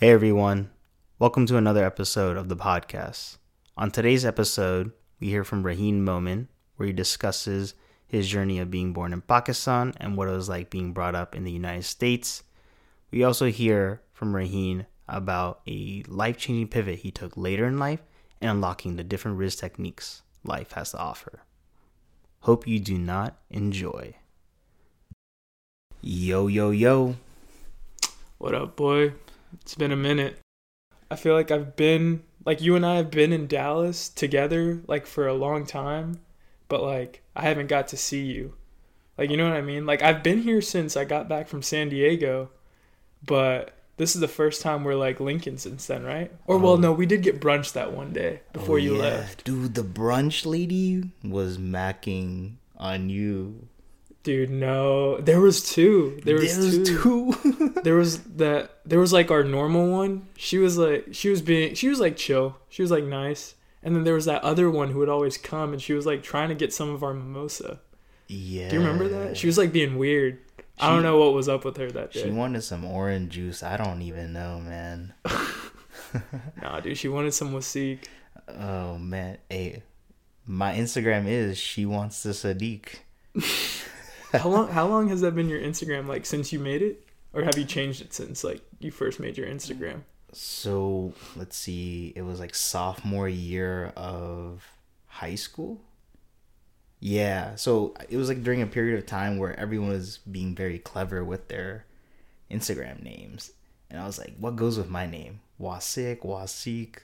Hey everyone, welcome to another episode of the podcast. On today's episode, we hear from Raahin Momin, where he discusses his journey of being born in Pakistan and what it was like being brought up in the United States. We also hear from Raahin about a life changing pivot he took later in life and unlocking the different rizz techniques life has to offer. Hope you do not enjoy. Yo, yo, yo. What up, boy? It's been a minute. I feel like I've been like you and I have been in Dallas together like for a long time, but like I haven't got to see you. Like you know what I mean? Like I've been here since I got back from San Diego, but this is the first time we're like Lincoln since then, right? Or well, Oh. no, we did get brunch that one day before Oh, you yeah. left. Dude, the brunch lady was macking on you. Dude, no. There was two. There was, There was two. two. there was that there was like our normal one she was like she was being she was like chill she was like nice and then there was that other one who would always come and she was like trying to get some of our mimosa yeah. do you remember that she was like being weird i don't know what was up with her that She wanted some orange juice. I don't even know, man. nah dude she wanted some wasik Oh man, hey, my Instagram is she wants the Sadiq. How long how long has that been your instagram like since you made it? Or have you changed it since like you first made your instagram? So let's see, it was like sophomore year of high school. Yeah, so it was like during a period of time where everyone was being very clever with their Instagram names, and I was like, "What goes with my name? Wasik, Wasik,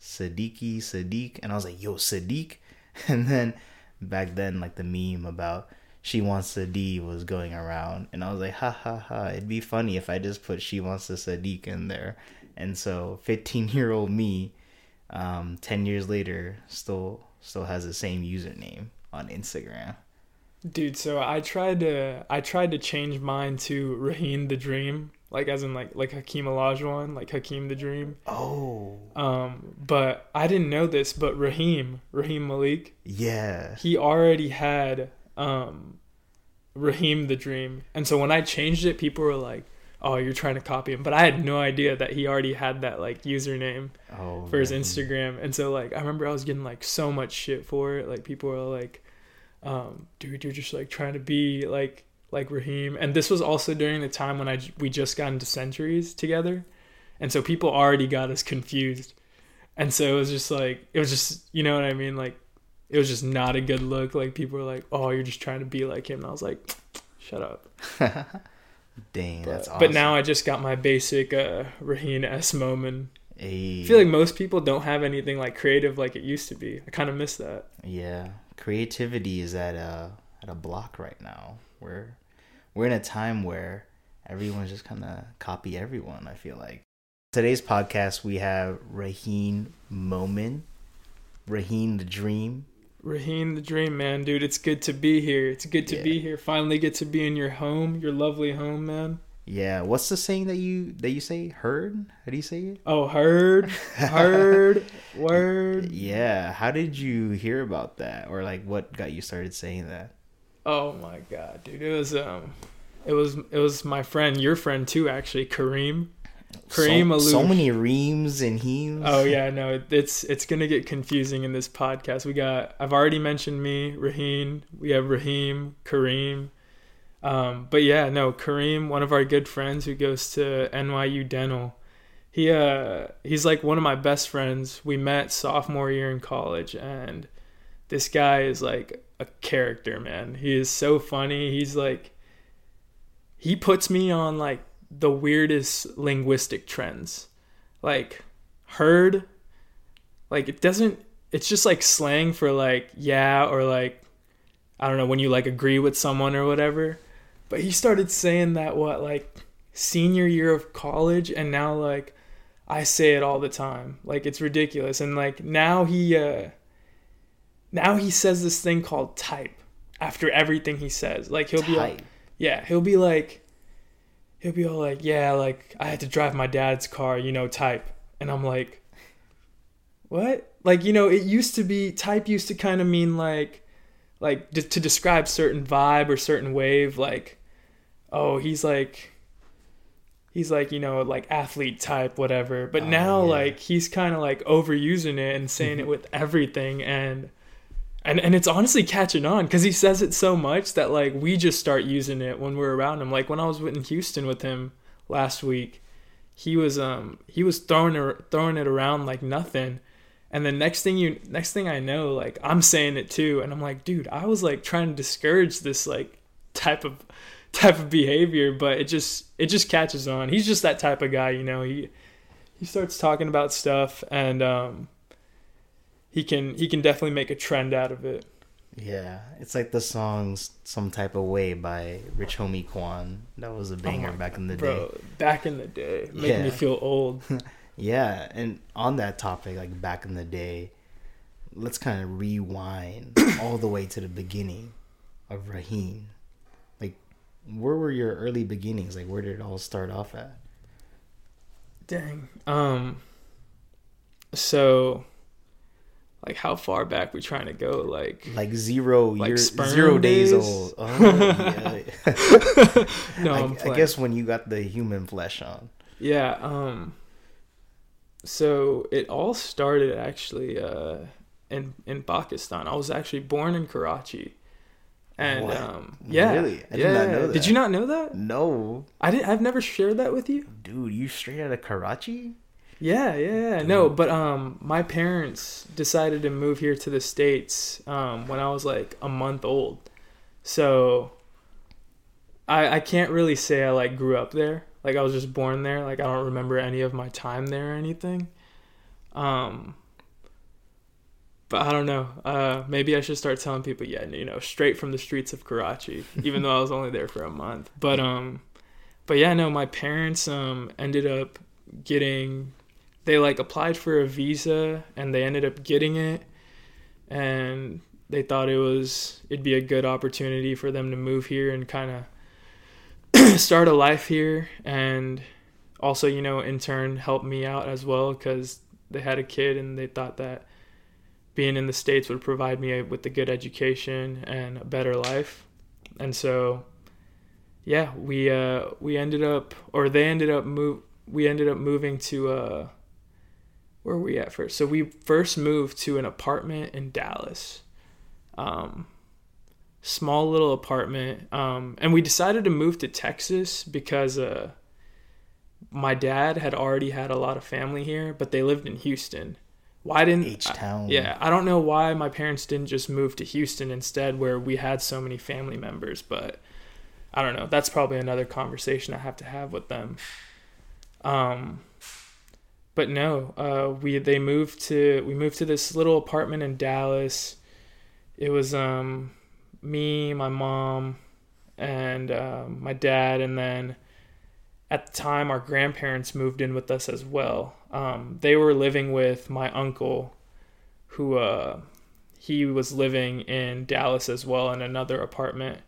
Siddiqui, Sadiq," and I was like, "Yo, Sadiq," and then back then, like the meme about she wants the D was going around, and I was like, "Ha ha ha!" It'd be funny if I just put she wants a Sadiq in there, and so fifteen year old me, um, ten years later, still still has the same username on Instagram. Dude, so I tried to I tried to change mine to Raahin the Dream, like as in like like Hakeem Olajuwon, like Hakeem the Dream. Oh, Um, but I didn't know this, but Raheem, Raheem Malik, yeah. he already had um Raheem the Dream. And so when I changed it, people were like, "Oh, you're trying to copy him." But I had no idea that he already had that like username Oh, for his. Instagram. And so like I remember I was getting like so much shit for it. Like people were like, um, dude, you're just like trying to be like like Raheem. And this was also during the time when I we just got into centuries together. And so people already got us confused. And so it was just like it was just you know what I mean? Like it was just not a good look. Like people were like, Oh, you're just trying to be like him. And I was like, Shut up. Dang, But, that's awesome. but now I just got my basic uh Raahin S Momin. Ayy. I feel like most people don't have anything like creative like it used to be. I kind of miss that. Yeah, creativity is at a at a block right now. We're we're in a time where everyone's just kind of copy everyone. I feel like today's podcast we have Raahin Momin, Raahin the Dream. Raahin the Dream Man, dude, it's good to be here. It's good to Yeah. be here. Finally get to be in your home, your lovely home, man. Yeah, what's the saying that you that you say? Heard? How do you say it? Oh, heard, heard, word. Yeah. How did you hear about that, or like what got you started saying that? Oh my god, dude. It was um it was it was my friend, your friend too actually, Kareem. Kareem so, so many reams and heems. Oh yeah, no, it's it's gonna get confusing in this podcast. We got I've already mentioned me, Raahin. We have Raheem, Kareem. Um, but yeah, no, Kareem, one of our good friends who goes to NYU Dental. He uh he's like one of my best friends. We met sophomore year in college and this guy is like a character, man. He is so funny. He's like he puts me on like the weirdest linguistic trends. Like heard like it doesn't it's just like slang for like yeah or like I don't know when you like agree with someone or whatever. But he started saying that what like senior year of college and now like I say it all the time. Like it's ridiculous and like now he uh now he says this thing called type after everything he says. Like he'll be like yeah, he'll be like he'll be all like, Yeah, like I had to drive my dad's car, you know, type. And I'm like What? Like, you know, it used to be type used to kind of mean like like d- to describe certain vibe or certain wave like oh, he's like he's like you know like athlete type whatever but Oh, now yeah. like he's kind of like overusing it and saying it with everything and and and it's honestly catching on because he says it so much that like we just start using it when we're around him. Like when i was in houston with him last week he was um he was throwing it throwing it around like nothing. And then next thing you next thing i know like i'm saying it too and i'm like dude i was like trying to discourage this like type of type of behavior but it just it just catches on. He's just that type of guy you know? He he starts talking about stuff and um he can he can definitely make a trend out of it Yeah, it's like the songs "Some Type of Way" by Rich Homie Quan. That was a banger Oh back in the day. bro back in the day making me Yeah. feel old Yeah, and on that topic, like back in the day, let's kind of rewind all the way to the beginning of Raahin. Like, where were your early beginnings? Like, where did it all start off at? Dang. Um. So, like, how far back we're trying to go? Like, Like zero Like year, zero days, days? old. Oh, yeah. no, I, I guess when you got the human flesh on. Yeah. Um. So it all started actually uh, in in Pakistan. I was actually born in Karachi, and What? um, yeah, Really? I did yeah. not know that. Did you not know that? No, I didn't I've never shared that with you. dude, you straight out of Karachi? Yeah, yeah, yeah. No, but um, my parents decided to move here to the states um when I was like a month old, so I I can't really say I like grew up there. Like I was just born there. Like I don't remember any of my time there or anything. Um. But I don't know. Uh, maybe I should start telling people, yeah, you know, straight from the streets of Karachi, even though I was only there for a month. But um, but yeah, no, my parents um ended up getting they like applied for a visa and they ended up getting it and they thought it was it'd be a good opportunity for them to move here and kind of start a life here and also you know in turn help me out as well because they had a kid and they thought that being in the states would provide me with a good education and a better life. And so yeah we uh we ended up or they ended up move we ended up moving to uh where were we at first? So we first moved to an apartment in Dallas. Um small little apartment. Um and we decided to move to Texas because uh my dad had already had a lot of family here, but they lived in Houston. Why didn't H town. yeah, I don't know why my parents didn't just move to Houston instead, where we had so many family members. But I don't know. That's probably another conversation I have to have with them. Um, but no, uh, we they moved to we moved to this little apartment in Dallas. It was um, me, my mom, and um, my dad, and then at the time our grandparents moved in with us as well. Um, they were living with my uncle, who uh, he was living in Dallas as well in another apartment,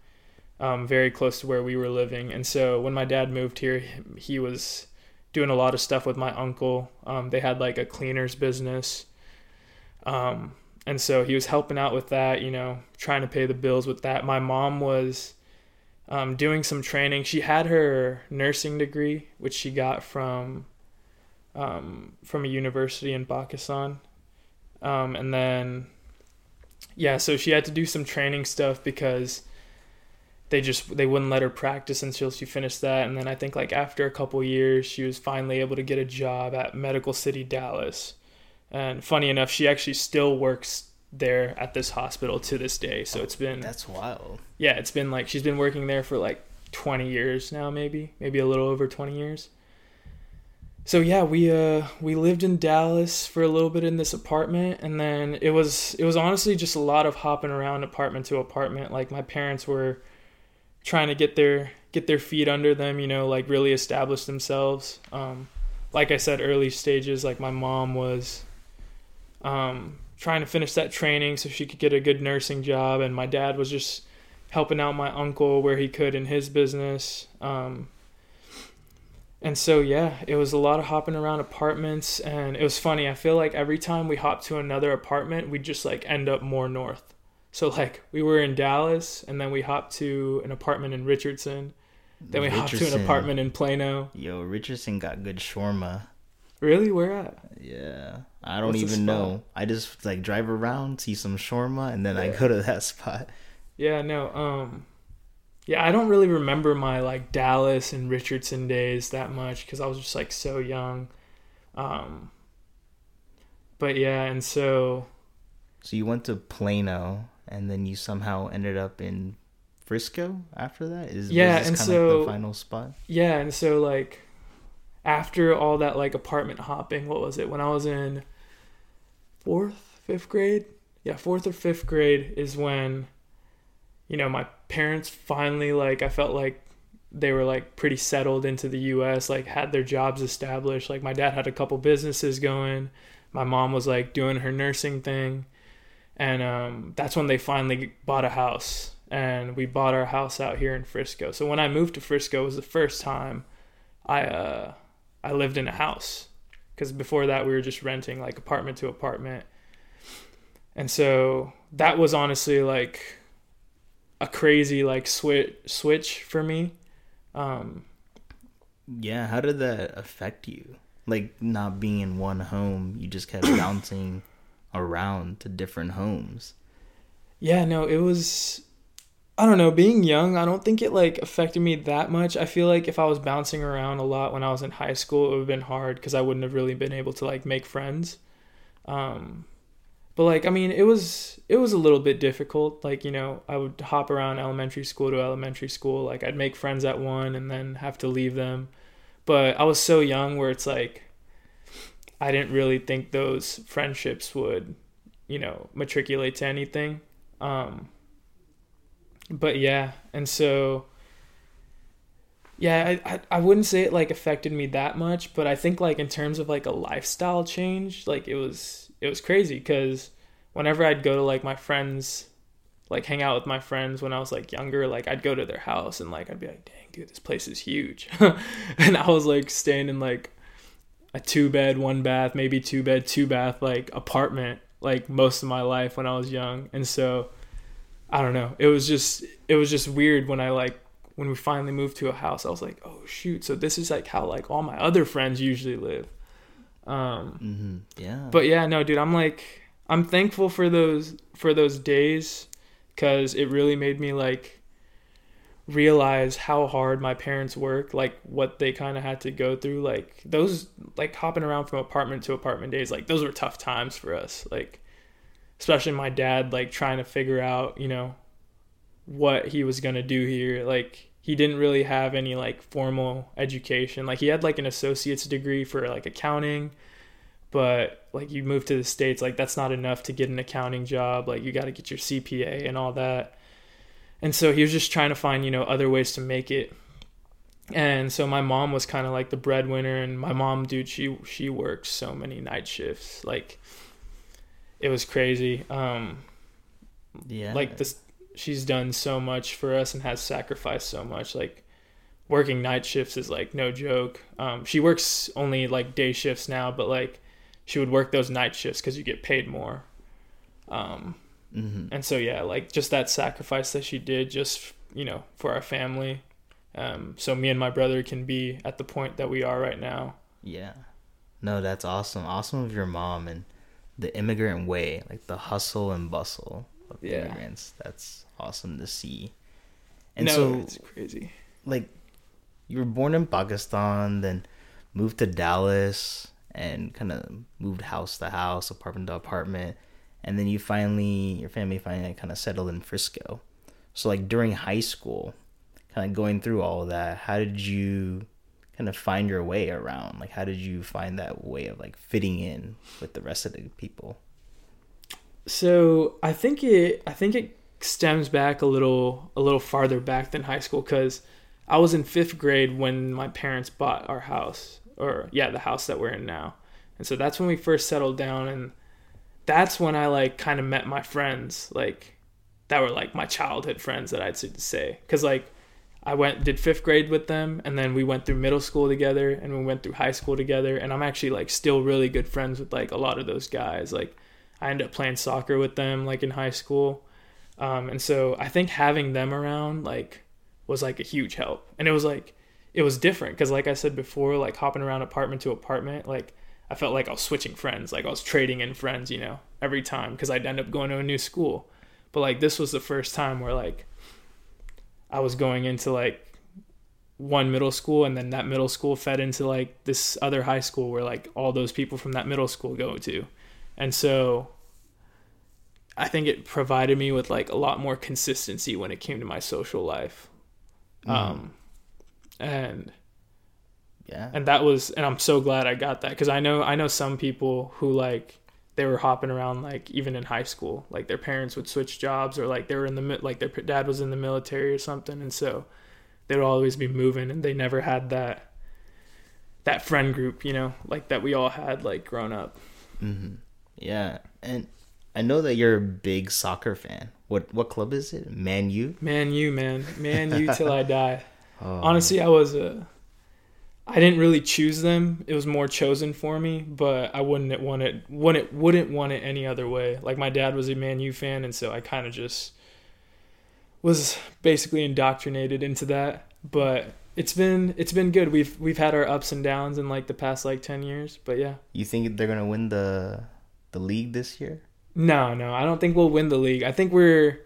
um, very close to where we were living. And so when my dad moved here, he was doing a lot of stuff with my uncle. Um, they had like a cleaners business. Um, and so he was helping out with that, you know, trying to pay the bills with that. My mom was um, doing some training. She had her nursing degree, which she got from um, from a university in Pakistan. Um, and then, yeah, so she had to do some training stuff because they just they wouldn't let her practice until she finished that. And then I think like after a couple years, she was finally able to get a job at Medical City Dallas. And funny enough, she actually still works there at this hospital to this day. So it's been That's wild. yeah, it's been like she's been working there for like 20 years now, maybe, maybe a little over 20 years. So yeah, we uh we lived in Dallas for a little bit in this apartment, and then it was it was honestly just a lot of hopping around apartment to apartment. Like my parents were trying to get their get their feet under them, you know, like really establish themselves. Um, like I said, early stages. Like my mom was um, trying to finish that training so she could get a good nursing job, and my dad was just helping out my uncle where he could in his business. Um, and so yeah, it was a lot of hopping around apartments, and it was funny. I feel like every time we hopped to another apartment, we just like end up more north. So like we were in Dallas, and then we hopped to an apartment in Richardson, Then we hopped to an apartment in Plano. Yo, Richardson got good shawarma. Really? Where at? Yeah, I don't What's even know. I just like drive around, see some shawarma, and then I go to that spot. Yeah, no. Um, yeah, I don't really remember my like Dallas and Richardson days that much because I was just like so young. Um, but yeah, and so So you went to Plano, and then you somehow ended up in Frisco after that. Is Yeah, and of like so- the final spot? yeah, and so like after all that like apartment hopping, what was it? When I was in fourth, fifth grade, yeah, fourth or fifth grade is when you know my parents finally like I felt like they were like pretty settled into the US, like had their jobs established. Like my dad had a couple businesses going. My mom was like doing her nursing thing. And um, that's when they finally bought a house. And we bought our house out here in Frisco. So when I moved to Frisco was the first time I uh I lived in a house. Cuz before that we were just renting like apartment to apartment. And so that was honestly like a crazy like switch switch for me. Um, Yeah, how did that affect you? Like not being in one home, you just kept bouncing around to different homes. yeah, no, it was I don't know, being young, I don't think it like affected me that much. I feel like if I was bouncing around a lot when I was in high school, it would have been hard cuz I wouldn't have really been able to like make friends. Um but like I mean, it was it was a little bit difficult. Like, you know, I would hop around elementary school to elementary school, like I'd make friends at one and then have to leave them. But I was so young where it's like I didn't really think those friendships would, you know, matriculate to anything. Um, but yeah, and so yeah, I, I I wouldn't say it like affected me that much, but I think like in terms of like a lifestyle change, like it was it was crazy because whenever I'd go to like my friends, like hang out with my friends when I was like younger, like I'd go to their house and like I'd be like, dang dude, this place is huge, and I was like staying in like a two bed, one bath, maybe two bed, two bath like apartment like most of my life when I was young. And so I don't know. It was just it was just weird when I like when we finally moved to a house. I was like, "Oh shoot, so this is like how like all my other friends usually live." Um hmm Yeah. but yeah, no, dude, I'm like I'm thankful for those for those days cuz it really made me like realize how hard my parents work, like what they kind of had to go through like those like hopping around from apartment to apartment days, like those were tough times for us. Like especially my dad like trying to figure out, you know, what he was going to do here. Like he didn't really have any like formal education. Like he had like an associate's degree for like accounting, but like you move to the states like that's not enough to get an accounting job. Like you got to get your CPA and all that. And so he was just trying to find, you know, other ways to make it. And so my mom was kind of like the breadwinner and my mom, dude, she she worked so many night shifts. Like it was crazy. Um yeah. like this she's done so much for us and has sacrificed so much like working night shifts is like no joke um she works only like day shifts now but like she would work those night shifts because you get paid more um hmm and so yeah like just that sacrifice that she did just you know for our family um so me and my brother can be at the point that we are right now Yeah. No, that's awesome. Awesome of your mom and the immigrant way, like the hustle and bustle of Yeah. immigrants. That's awesome to see. And no so, it's crazy like, you were born in Pakistan, then moved to Dallas, and kind of moved house to house, apartment to apartment, and then you finally, your family finally kind of settled in Frisco. So, like, during high school, kind of going through all of that, how did you kind of find your way around? Like, how did you find that way of like fitting in with the rest of the people? So I think it I think it stems back a little a little farther back than high school because I was in fifth grade when my parents bought our house or yeah the house that we're in now, and so that's when we first settled down and that's when I like kind of met my friends like that were like my childhood friends that I'd say because like I went did fifth grade with them and then we went through middle school together and we went through high school together and I'm actually like still really good friends with like a lot of those guys like I ended up playing soccer with them like in high school. Um, and so I think having them around like was like a huge help. And it was like it was different because like I said before, like hopping around apartment to apartment, like I felt like I was switching friends, like I was trading in friends, you know, every time because I'd end up going to a new school. But like this was the first time where like I was going into like one middle school and then that middle school fed into like this other high school where like all those people from that middle school go to. And so I think it provided me with like a lot more consistency when it came to my social life. Mm. Um and yeah. And that was and I'm so glad I got that cuz I know I know some people who like they were hopping around like even in high school. Like their parents would switch jobs or like they were in the like their dad was in the military or something and so they would always be moving and they never had that that friend group you know like that we all had like grown up. Mm-hmm. yeah and i know that you're a big soccer fan. What what club is it? Man u? Man u man. Man u till i die. Oh. honestly i was a I didn't really choose them. It was more chosen for me, but I wouldn't want it wouldn't wouldn't want it any other way. Like my dad was a Man U fan and so I kind of just was basically indoctrinated into that. But it's been it's been good. We've we've had our ups and downs in like the past like 10 years, but yeah. You think they're going to win the the league this year? No, no. I don't think we'll win the league. I think we're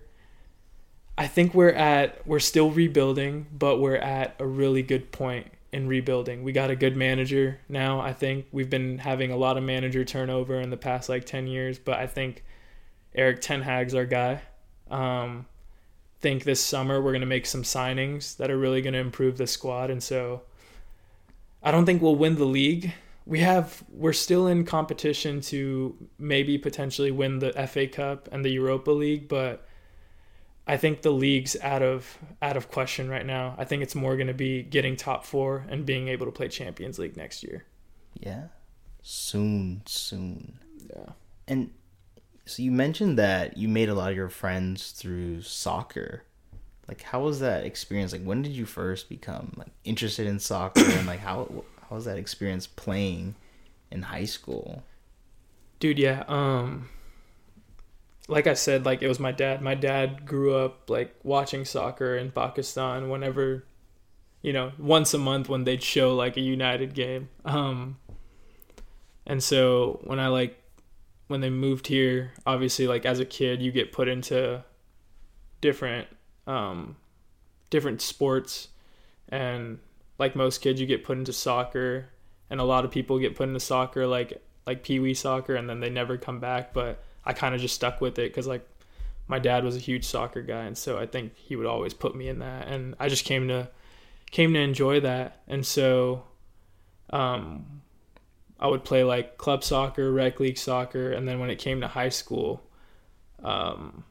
I think we're at we're still rebuilding, but we're at a really good point in rebuilding. We got a good manager now. I think we've been having a lot of manager turnover in the past like 10 years, but I think Erik Ten Hag's our guy. Um, think this summer we're going to make some signings that are really going to improve the squad and so I don't think we'll win the league. We have we're still in competition to maybe potentially win the FA Cup and the Europa League, but I think the league's out of out of question right now. I think it's more going to be getting top 4 and being able to play Champions League next year. Yeah. Soon, soon. Yeah. And so you mentioned that you made a lot of your friends through soccer. Like how was that experience? Like when did you first become like interested in soccer and like how how was that experience playing in high school? Dude, yeah. Um like I said, like it was my dad. My dad grew up like watching soccer in Pakistan whenever, you know, once a month when they'd show like a United game. Um, and so when I like, when they moved here, obviously like as a kid, you get put into different, um, different sports, and like most kids, you get put into soccer, and a lot of people get put into soccer like like pee wee soccer, and then they never come back, but I kind of just stuck with it because like my dad was a huge soccer guy, and so I think he would always put me in that, and I just came to came to enjoy that, and so um, I would play like club soccer, rec league soccer, and then when it came to high school, um,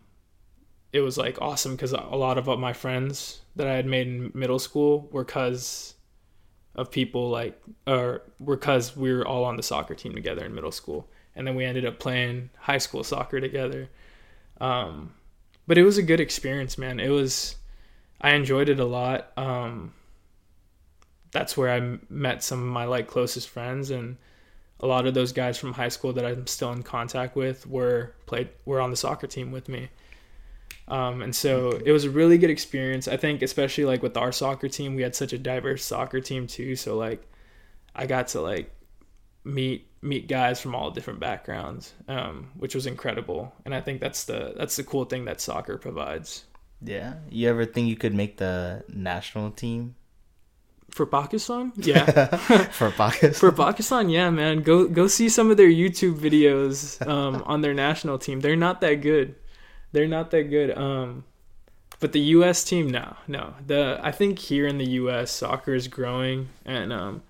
it was like awesome because a lot of my friends that I had made in middle school were cause of people like or were cause we were all on the soccer team together in middle school and then we ended up playing high school soccer together. Um, but it was a good experience, man. It was, I enjoyed it a lot. Um, that's where I met some of my like closest friends, and a lot of those guys from high school that I'm still in contact with were played were on the soccer team with me. Um, and so it was a really good experience. I think, especially like with our soccer team, we had such a diverse soccer team too. So like, I got to like meet meet guys from all different backgrounds, um, which was incredible. And I think that's the that's the cool thing that soccer provides. Yeah. You ever think you could make the national team? For Pakistan? Yeah. For Pakistan. For Pakistan, yeah, man. Go go see some of their YouTube videos um, on their national team. They're not that good. They're not that good. Um, but the U.S. team, no, no. The I think here in the U.S. soccer is growing, and um,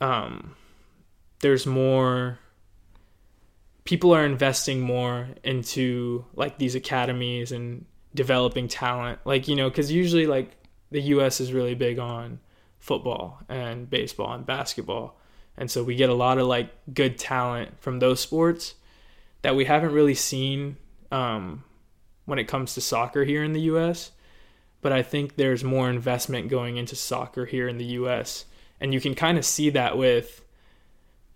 um, there's more people are investing more into like these academies and developing talent. Like you know because usually like the us is really big on football and baseball and basketball. And so we get a lot of like good talent from those sports that we haven't really seen um, when it comes to soccer here in the us but i think there's more investment going into soccer here in the us and you can kind of see that with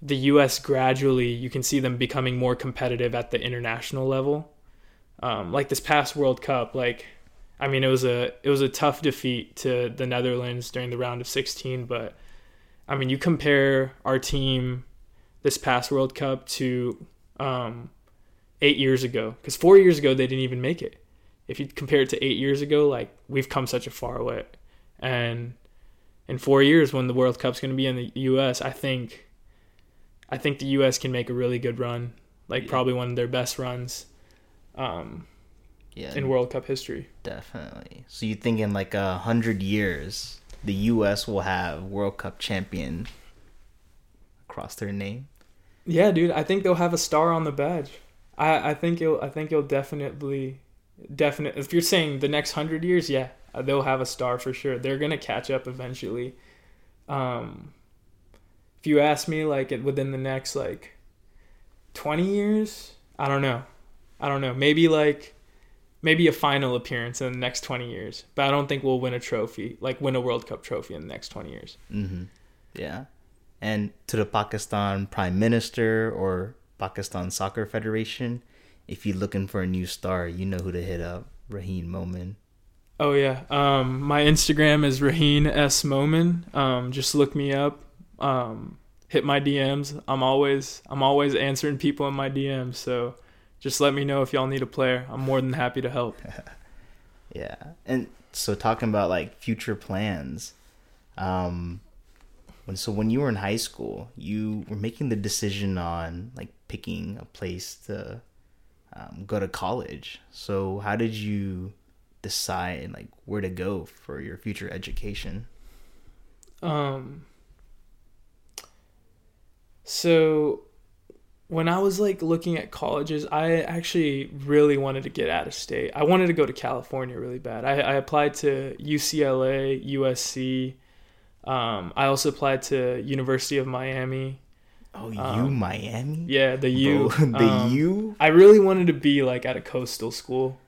the US gradually, you can see them becoming more competitive at the international level. Um, like this past World Cup, like I mean, it was a it was a tough defeat to the Netherlands during the round of 16, but I mean, you compare our team this past World Cup to um, eight years ago, because four years ago they didn't even make it. If you compare it to eight years ago, like we've come such a far way, and in four years when the World Cup's going to be in the U.S., I think, I think the U.S. can make a really good run, like Yeah. probably one of their best runs, um, Yeah, in World Cup history. definitely. So you think in like a hundred years, the U.S. will have World Cup champion across their name? Yeah, dude, I think they'll have a star on the badge. I I think you'll I think you'll definitely definite if you're saying the next 100 years, yeah, uh, they'll have a star for sure. They're going to catch up eventually. Um if you ask me like within the next like 20 years, I don't know. I don't know. Maybe like maybe a final appearance in the next 20 years. But I don't think we'll win a trophy, like win a World Cup trophy in the next 20 years. Mm-hmm. Yeah. And to the Pakistan Prime Minister or Pakistan Soccer Federation, if you're looking for a new star, you know who to hit up. Raahin Momin. Oh yeah. Um, my Instagram is Raahin S Momin. Um, just look me up. Um, hit my DMs. I'm always I'm always answering people in my DMs. So just let me know if y'all need a player. I'm more than happy to help. Yeah. And so talking about like future plans, um when so when you were in high school, you were making the decision on like picking a place to um, go to college. So how did you decide like where to go for your future education? Um, so when I was like looking at colleges, I actually really wanted to get out of state. I wanted to go to California really bad. I, I applied to UCLA, USC. Um, I also applied to University of Miami. Oh, you Um, Miami? Yeah, the U. Bro, the Um, U I really wanted to be like at a coastal school.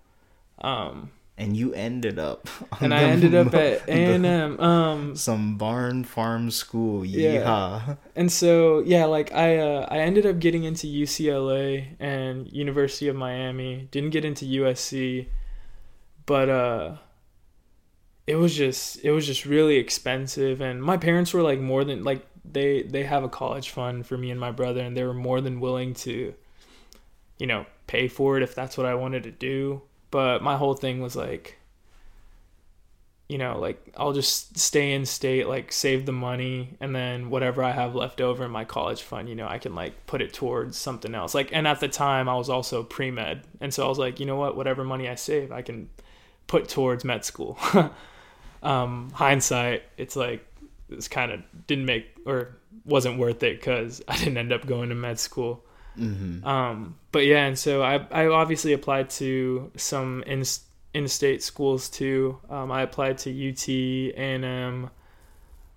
Um, and you ended up on and I ended up at the- A&M. Um, some barn farm school. Yeah. And so yeah, like I uh, I ended up getting into UCLA and University of Miami. Didn't get into USC, but uh, it was just it was just really expensive. And my parents were like more than like they they have a college fund for me and my brother, and they were more than willing to, you know, pay for it if that's what I wanted to do. But my whole thing was like, you know, like I'll just stay in state, like save the money, and then whatever I have left over in my college fund, you know, I can like put it towards something else. Like, and at the time I was also pre med, and so I was like, you know what, whatever money I save, I can put towards med school. um, hindsight, it's like it's kind of didn't make or wasn't worth it because I didn't end up going to med school. Hmm Um, but yeah, and so I I obviously applied to some in in-state schools too. Um, I applied to UT, A&M.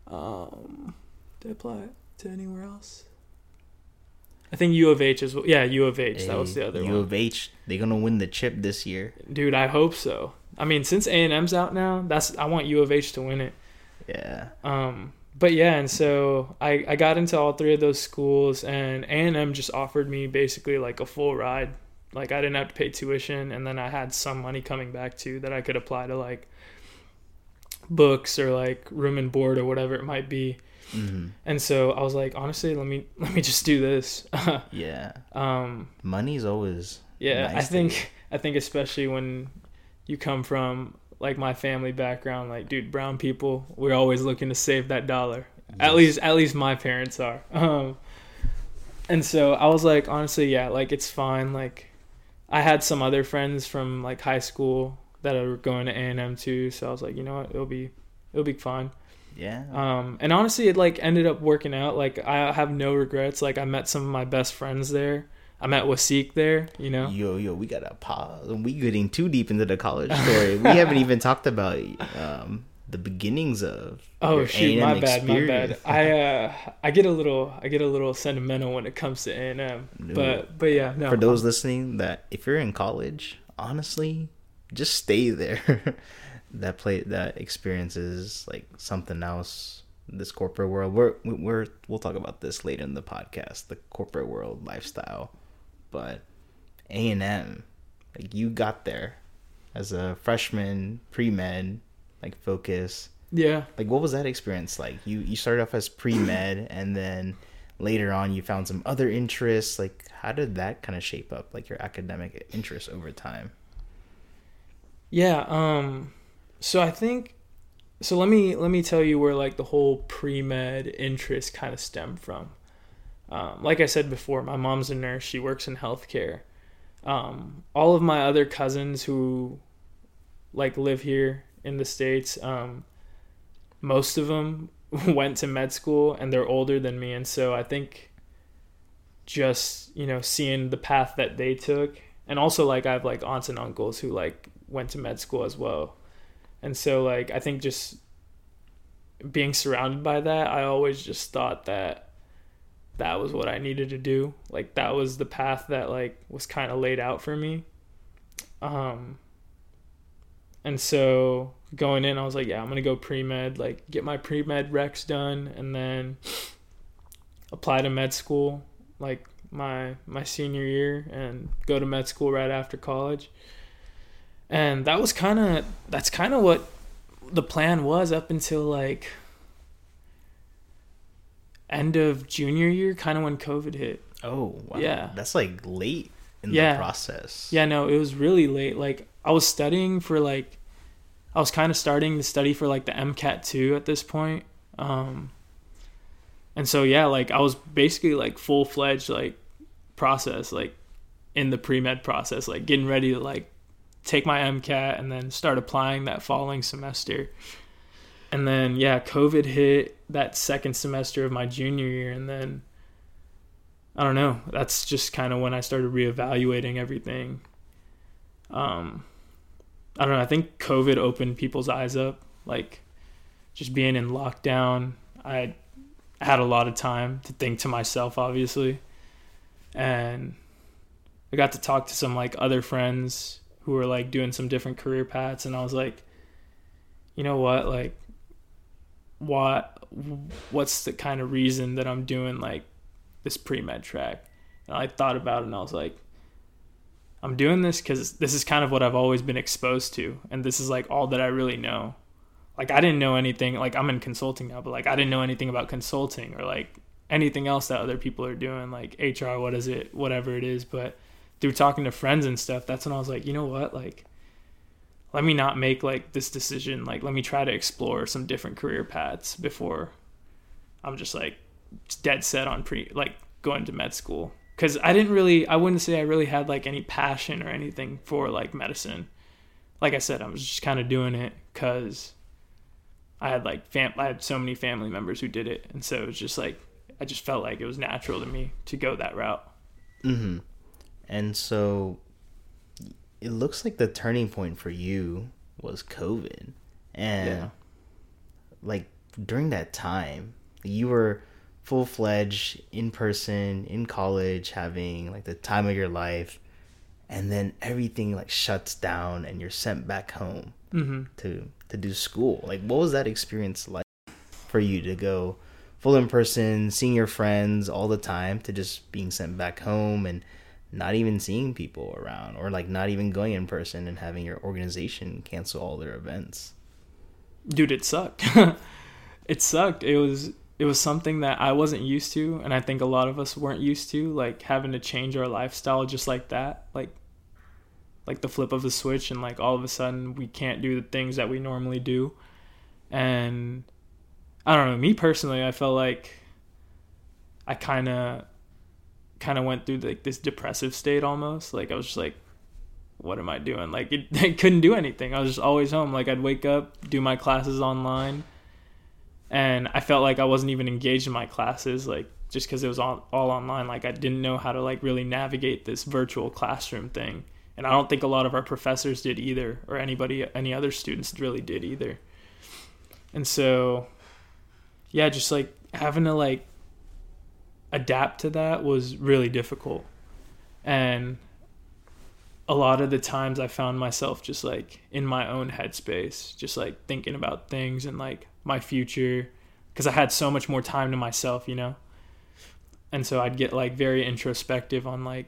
Um, did I apply to anywhere else? I think U of H is well. Yeah, U of H. that was the other U one. of H, they're gonna win the chip this year. Dude, I hope so. I mean, since A&M's out now, that's I want U of H to win it. Yeah. Um, but yeah, and so I, I got into all three of those schools, and A and M just offered me basically like a full ride. Like I didn't have to pay tuition, and then I had some money coming back too that I could apply to like books or like room and board or whatever it might be. hmm And so I was like, honestly, let me let me just do this. Yeah. um, Money's always. yeah, I nice to think I think especially when you come from like my family background, like dude, brown people, we're always looking to save that dollar. At least at least my parents are. Um and so I was like, honestly, yeah, like it's fine. Like I had some other friends from like high school that are going to A and M too, so I was like, you know what, it'll be it'll be fine. Yeah. Um, and honestly, it like ended up working out. Like I have no regrets. Like I met some of my best friends there. I met Wasik there. You know. Yo, yo, we gotta pause. We getting too deep into the college story. we haven't even talked about um, the beginnings of. Oh shoot, A&M my bad, my bad. I uh, I get a little, I get a little sentimental when it comes to A and M. But but yeah, no. For those listening, that if you're in college, honestly, just stay there. that play that experience is like something else. This corporate world, we're we're we'll talk about this later in the podcast. The corporate world lifestyle, but A and M, like you got there, as a freshman pre-med like focus Yeah. like what was that experience like you you started off as pre-med and then later on you found some other interests like how did that kind of shape up like your academic interests over time Yeah, um so I think so let me let me tell you where like the whole pre-med interest kind of stemmed from. Um, like I said before, my mom's a nurse, she works in healthcare. Um, all of my other cousins who like live here in the states, um, most of them went to med school and they're older than me and so I think just, you know, seeing the path that they took and also like I have like aunts and uncles who like went to med school as well. And so like I think just being surrounded by that, I always just thought that that was what I needed to do. Like that was the path that like was kind of laid out for me. Um and so going in I was like, yeah, I'm going to go pre-med, like get my pre-med recs done and then apply to med school like my my senior year and go to med school right after college and that was kind of that's kind of what the plan was up until like end of junior year kind of when covid hit. Oh wow. Yeah. that's like late in Yeah. the process. Yeah no it was really late. Like i was studying for like i was kind of starting to study for like the mcat 2 at this point um and so yeah like i was basically like full-fledged like process like in the pre-med process like getting ready to like take my mcat and then start applying that following semester and then yeah covid hit that second semester of my junior year and then i don't know that's just kind of when i started reevaluating everything. Um i don't know i think covid opened people's eyes up like just being in lockdown i had a lot of time to think to myself obviously and i got to talk to some like other friends who were like doing some different career paths and i was like you know what like what what's the kind of reason that i'm doing like this pre-med track? And i thought about it and i was like i'm doing this because this is kind of what i've always been exposed to. And this is like all that i really know. Like i didn't know anything like i'm in consulting now but like i didn't know anything about consulting or like anything else that other people are doing like hr what is it whatever it is. But through talking to friends and stuff that's when i was like you know what? Like let me not make like this decision like let me try to explore some different career paths before i'm just like dead set on pre like going to med school. Because i didn't really i wouldn't say i really had like any passion or anything for like medicine. Like i said i was just kind of doing it because i had like fam- i had so many family members who did it. And so it was just like i just felt like it was natural to me to go that route. Mm-hmm. And so it looks like the turning point for you was covid and Yeah. like during that time you were full-fledged in person in college having like the time of your life and then everything like shuts down and you're sent back home mm-hmm. to to do school like what was that experience like for you to go full in person seeing your friends all the time to just being sent back home and not even seeing people around or like not even going in person and having your organization cancel all their events. Dude it sucked. It sucked. It was it was something that i wasn't used to and i think a lot of us weren't used to like having to change our lifestyle just like that like like the flip of a switch and like all of a sudden we can't do the things that we normally do. And i don't know me personally i felt like i kind of kind of went through like this depressive state almost like i was just like what am I doing? Like it, I couldn't do anything. I was just always home. Like I'd wake up, do my classes online, and I felt like I wasn't even engaged in my classes. Like just because it was all all online. Like I didn't know how to like really navigate this virtual classroom thing. And I don't think a lot of our professors did either, or anybody, any other students really did either. And so, yeah, just like having to like adapt to that was really difficult. And a lot of the times I found myself just like in my own headspace, just like thinking about things and like my future because I had so much more time to myself, you know? And so I'd get like very introspective on like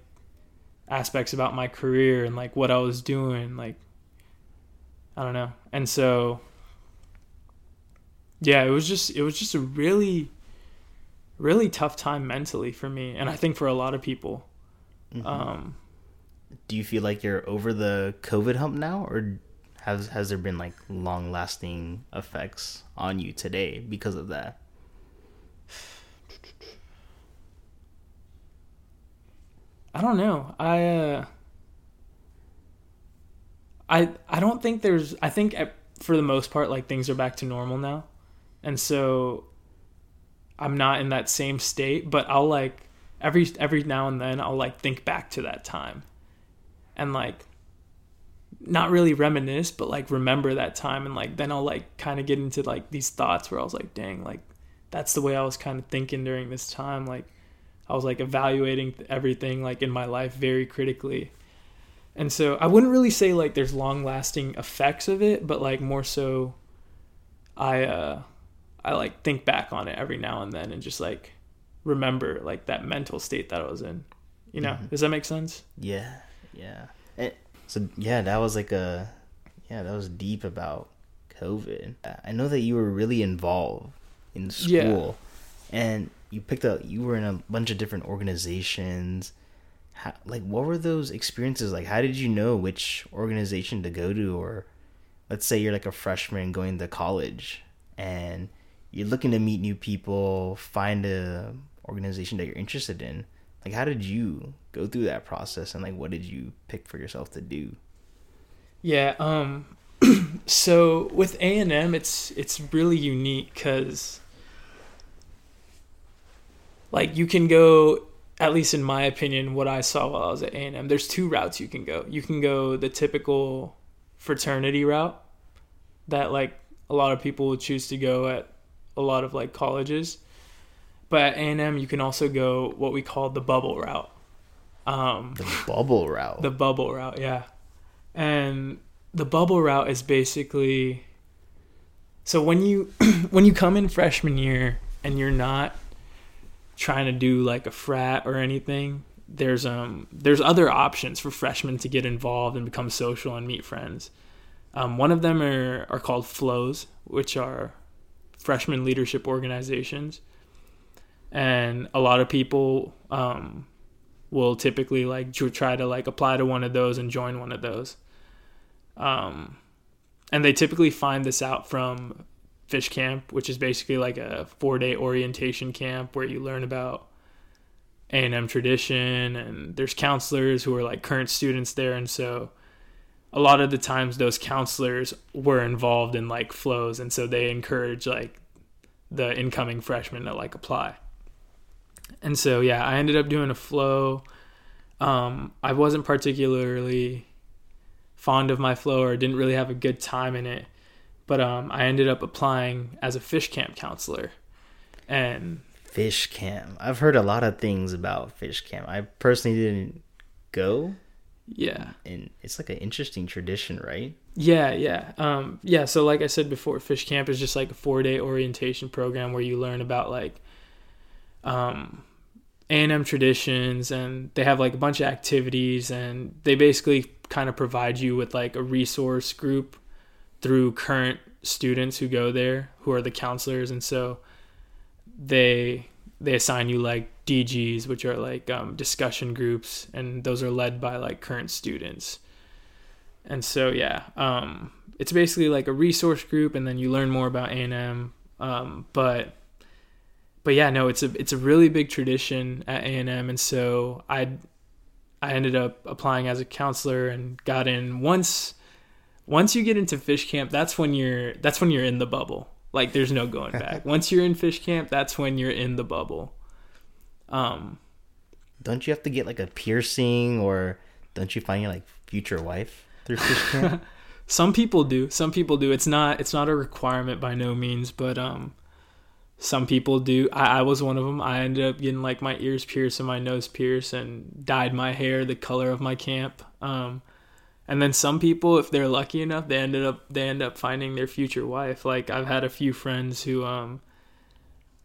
aspects about my career and like what I was doing, like I don't know. And so yeah, it was just it was just a really really tough time mentally for me and I think for a lot of people. Mhm. Um Do you feel like you're over the COVID hump now, or has has there been like long lasting effects on you today because of that? I don't know. I uh I I don't think there's I think at, for the most part like things are back to normal now. And so I'm not in that same state, but I'll like every every now and then I'll like think back to that time. And like not really reminisce, but like remember that time and like then I'll like kind of get into like these thoughts where I was like, dang, like that's the way I was kind of thinking during this time like I was like evaluating everything like in my life very critically. And so I wouldn't really say like there's long lasting effects of it, but like more so I uh I like think back on it every now and then and just like remember like that mental state that I was in. You know, Mhm. does that make sense? Yeah, yeah. Eh, so yeah, that was like a yeah, that was deep about COVID. I know that you were really involved in Yeah. school, and you picked up. You were in a bunch of different organizations. How, like, what were those experiences like? How did you know which organization to go to, or let's say you're like a freshman going to college, and you're looking to meet new people, find a organization that you're interested in. Like, how did you go through that process, and like, what did you pick for yourself to do? Yeah. Um. so with A and M, it's it's really unique because, like, you can go. At least in my opinion, what I saw while I was at A and M, there's two routes you can go. You can go the typical fraternity route that like a lot of people would choose to go at a lot of like colleges. But at A and M, you can also go what we call the bubble route. Um, The bubble route. the bubble route, yeah. And the bubble route is basically so when you when you come in freshman year and you're not trying to do like a frat or anything, there's um there's other options for freshmen to get involved and become social and meet friends. Um, one of them are are called flows, which are freshman leadership organizations, and a lot of people um, will typically like tr- try to like apply to one of those and join one of those. Um, and they typically find this out from fish camp, which is basically like a four day orientation camp where you learn about A and M tradition, and there's counselors who are like current students there, and so a lot of the times those counselors were involved in like flows, and so they encourage like the incoming freshmen to like apply. And so yeah, I ended up doing a flow. Um, I wasn't particularly fond of my flow or didn't really have a good time in it, but um, I ended up applying as a fish camp counselor. And fish camp. I've heard a lot of things about fish camp. I personally didn't go, yeah, and it's like an interesting tradition, right? yeah, yeah, um, yeah. So like I said before, fish camp is just like a four day orientation program where you learn about like um, A&M traditions and they have like a bunch of activities and they basically kind of provide you with like a resource group through current students who go there who are the counselors and so they they assign you like DGs which are like um, discussion groups and those are led by like current students and so yeah um, it's basically like a resource group and then you learn more about A&M um, but but yeah, no, it's a it's a really big tradition at A and M, and so I I ended up applying as a counselor and got in once once you get into fish camp, that's when you're that's when you're in the bubble. Like there's no going back. once you're in fish camp, that's when you're in the bubble. Um, Don't you have to get like a piercing, or don't you find your like future wife through fish camp? some people do. Some people do. It's not it's not a requirement by no means, but um some people do. I, I was one of them. I ended up getting like my ears pierced and my nose pierced and dyed my hair the color of my camp. Um, and then some people, if they're lucky enough, they ended up they end up finding their future wife. Like I've had a few friends who um,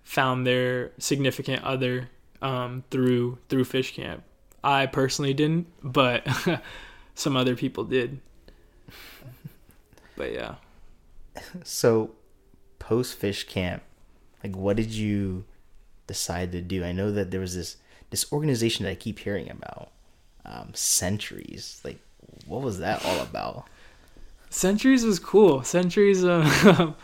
found their significant other um, through through fish camp. I personally didn't, but some other people did. but yeah. So, post fish camp, like, what did you decide to do? I know that there was this this organization that I keep hearing about, um, Centuries. Like, what was that all about? Centuries was cool. Centuries, uh,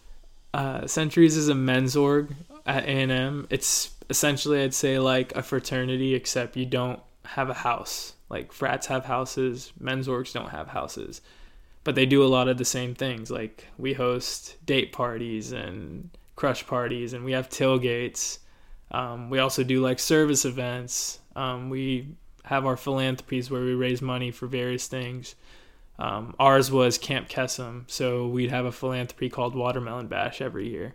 uh, Centuries is a men's org at A and M. It's essentially, I'd say, like a fraternity, except you don't have a house. Like frats have houses, men's orgs don't have houses, but they do a lot of the same things. Like we host date parties and crush parties, and we have tailgates. Um, we also do like service events. Um, we have our philanthropies where we raise money for various things. Um, ours was Camp Kesem, so we'd have a philanthropy called Watermelon Bash every year,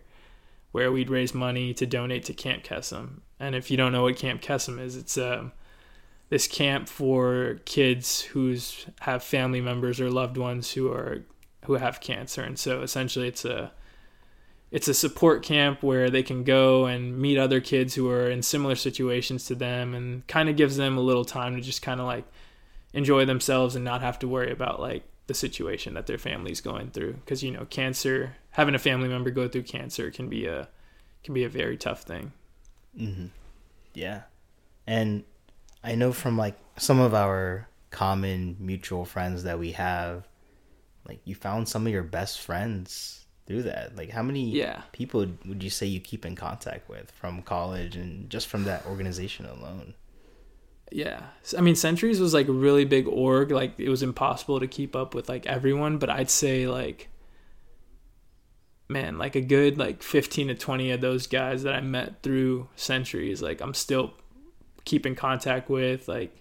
where we'd raise money to donate to Camp Kesem. And if you don't know what Camp Kesem is, it's um, this camp for kids who's have family members or loved ones who are who have cancer, and so essentially it's a it's a support camp where they can go and meet other kids who are in similar situations to them, and kind of gives them a little time to just kind of like enjoy themselves and not have to worry about like the situation that their family's going through. Because you know cancer having a family member go through cancer can be a can be a very tough thing. Mm-hmm. yeah. And i know from like some of our common mutual friends that we have like you found some of your best friends through that. Like how many yeah. people would you say you keep in contact with from college and just from that organization alone yeah. I mean centuries was like a really big org like it was impossible to keep up with like everyone but i'd say like man like a good like 15 to 20 of those guys that i met through centuries like i'm still keeping contact with like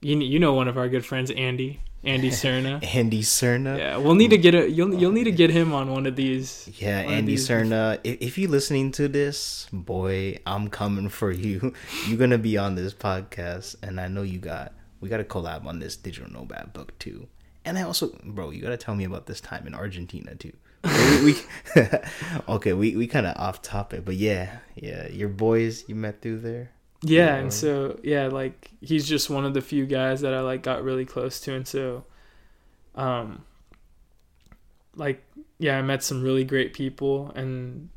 you, you know one of our good friends andy Andy Cerna. Andy Cerna. Yeah, we'll need to get a you'll you'll need to get him on one of these. Yeah, Andy these. Cerna. If, if you're listening to this, boy, I'm coming for you. You're gonna be on this podcast, and I know you got we got to collab on this digital nomad book too. And I also, bro, you got to tell me about this time in Argentina too. we, we okay, we we kind of off topic, but yeah, yeah, your boys you met through there. Yeah, and so yeah, like he's just one of the few guys that I like got really close to, and so, um, like yeah, I met some really great people and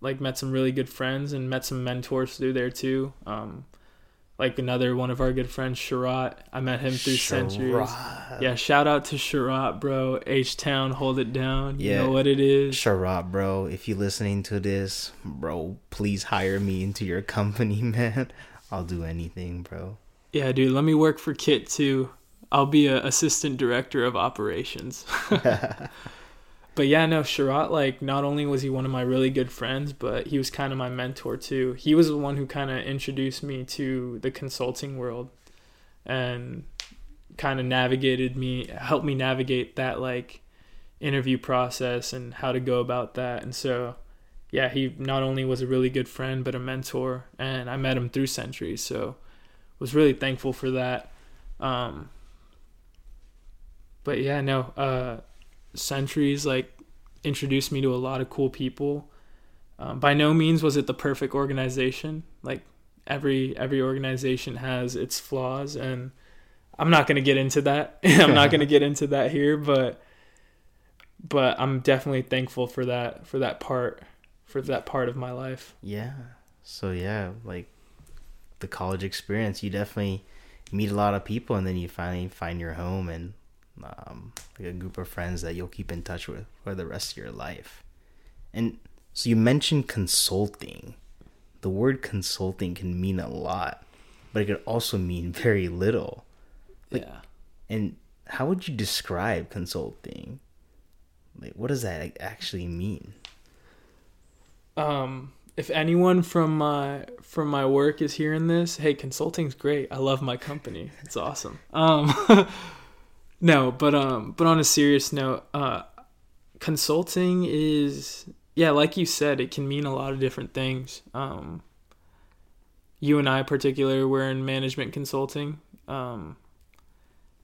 like met some really good friends and met some mentors through there too. Um, like another one of our good friends, Sharat. I met him through Sharat. centuries. Yeah, shout out to Sharat, bro. H Town, hold it down. You yeah, know what it is. Sharat, bro. If you're listening to this, bro, please hire me into your company, man. I'll do anything, bro. Yeah, dude. Let me work for Kit too. I'll be a assistant director of operations. but yeah, no, Sharat, like, not only was he one of my really good friends, but he was kind of my mentor too. He was the one who kind of introduced me to the consulting world and kind of navigated me, helped me navigate that, like, interview process and how to go about that. And so, yeah, he not only was a really good friend, but a mentor. And I met him through Centuries. So, was really thankful for that. Um, but yeah, no, uh, centuries like introduced me to a lot of cool people. Um, by no means was it the perfect organization. Like every every organization has its flaws and i'm not going to get into that. I'm not going to get into that here but but i'm definitely thankful for that for that part for that part of my life. Yeah. So yeah like the college experience you definitely meet a lot of people and then you finally find your home and um, like a group of friends that you'll keep in touch with for the rest of your life. And so you mentioned consulting. The word consulting can mean a lot, but it could also mean very little. Like, yeah. And how would you describe consulting? Like, what does that actually mean? Um, if anyone from my from my work is hearing this, hey, consulting's great. I love my company. It's awesome. Um, No, but um, but on a serious note, uh, consulting is yeah, like you said, it can mean a lot of different things. Um, you and I, particular, we're in management consulting, um,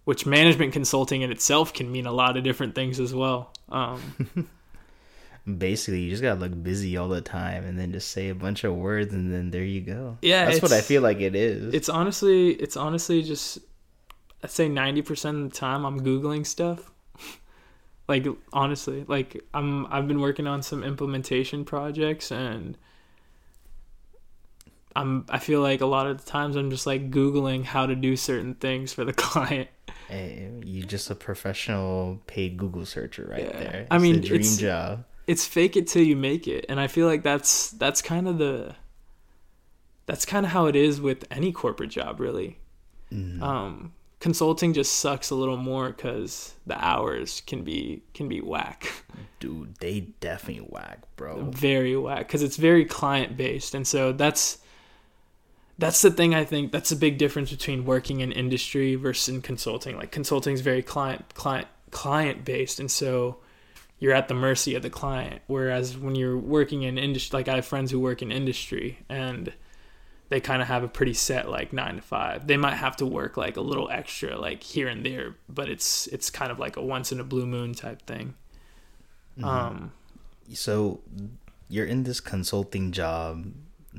which management consulting in itself can mean a lot of different things as well. Um, Basically, you just gotta look busy all the time, and then just say a bunch of words, and then there you go. Yeah, that's what I feel like it is. It's honestly, it's honestly just I'd say 90% of the time I'm Googling stuff. Like honestly, like I'm I've been working on some implementation projects and I'm I feel like a lot of the times I'm just like googling how to do certain things for the client. Hey, you just a professional paid Google searcher right Yeah. there. I mean, dream it's- job. It's fake it till you make it, and I feel like that's that's kind of the that's kind of how it is with any corporate job, really. Mhm. Um, consulting just sucks a little more because the hours can be can be whack. Dude, they definitely whack, bro. very whack because it's very client based and so that's that's the thing i think that's a big difference between working in industry versus in consulting like consulting is very client client client based and so you're at the mercy of the client whereas when you're working in industry like i have friends who work in industry and they kind of have a pretty set like nine to five. They might have to work like a little extra like here and there but it's it's kind of like a once in a blue moon type thing. Mhm. um so you're in this consulting job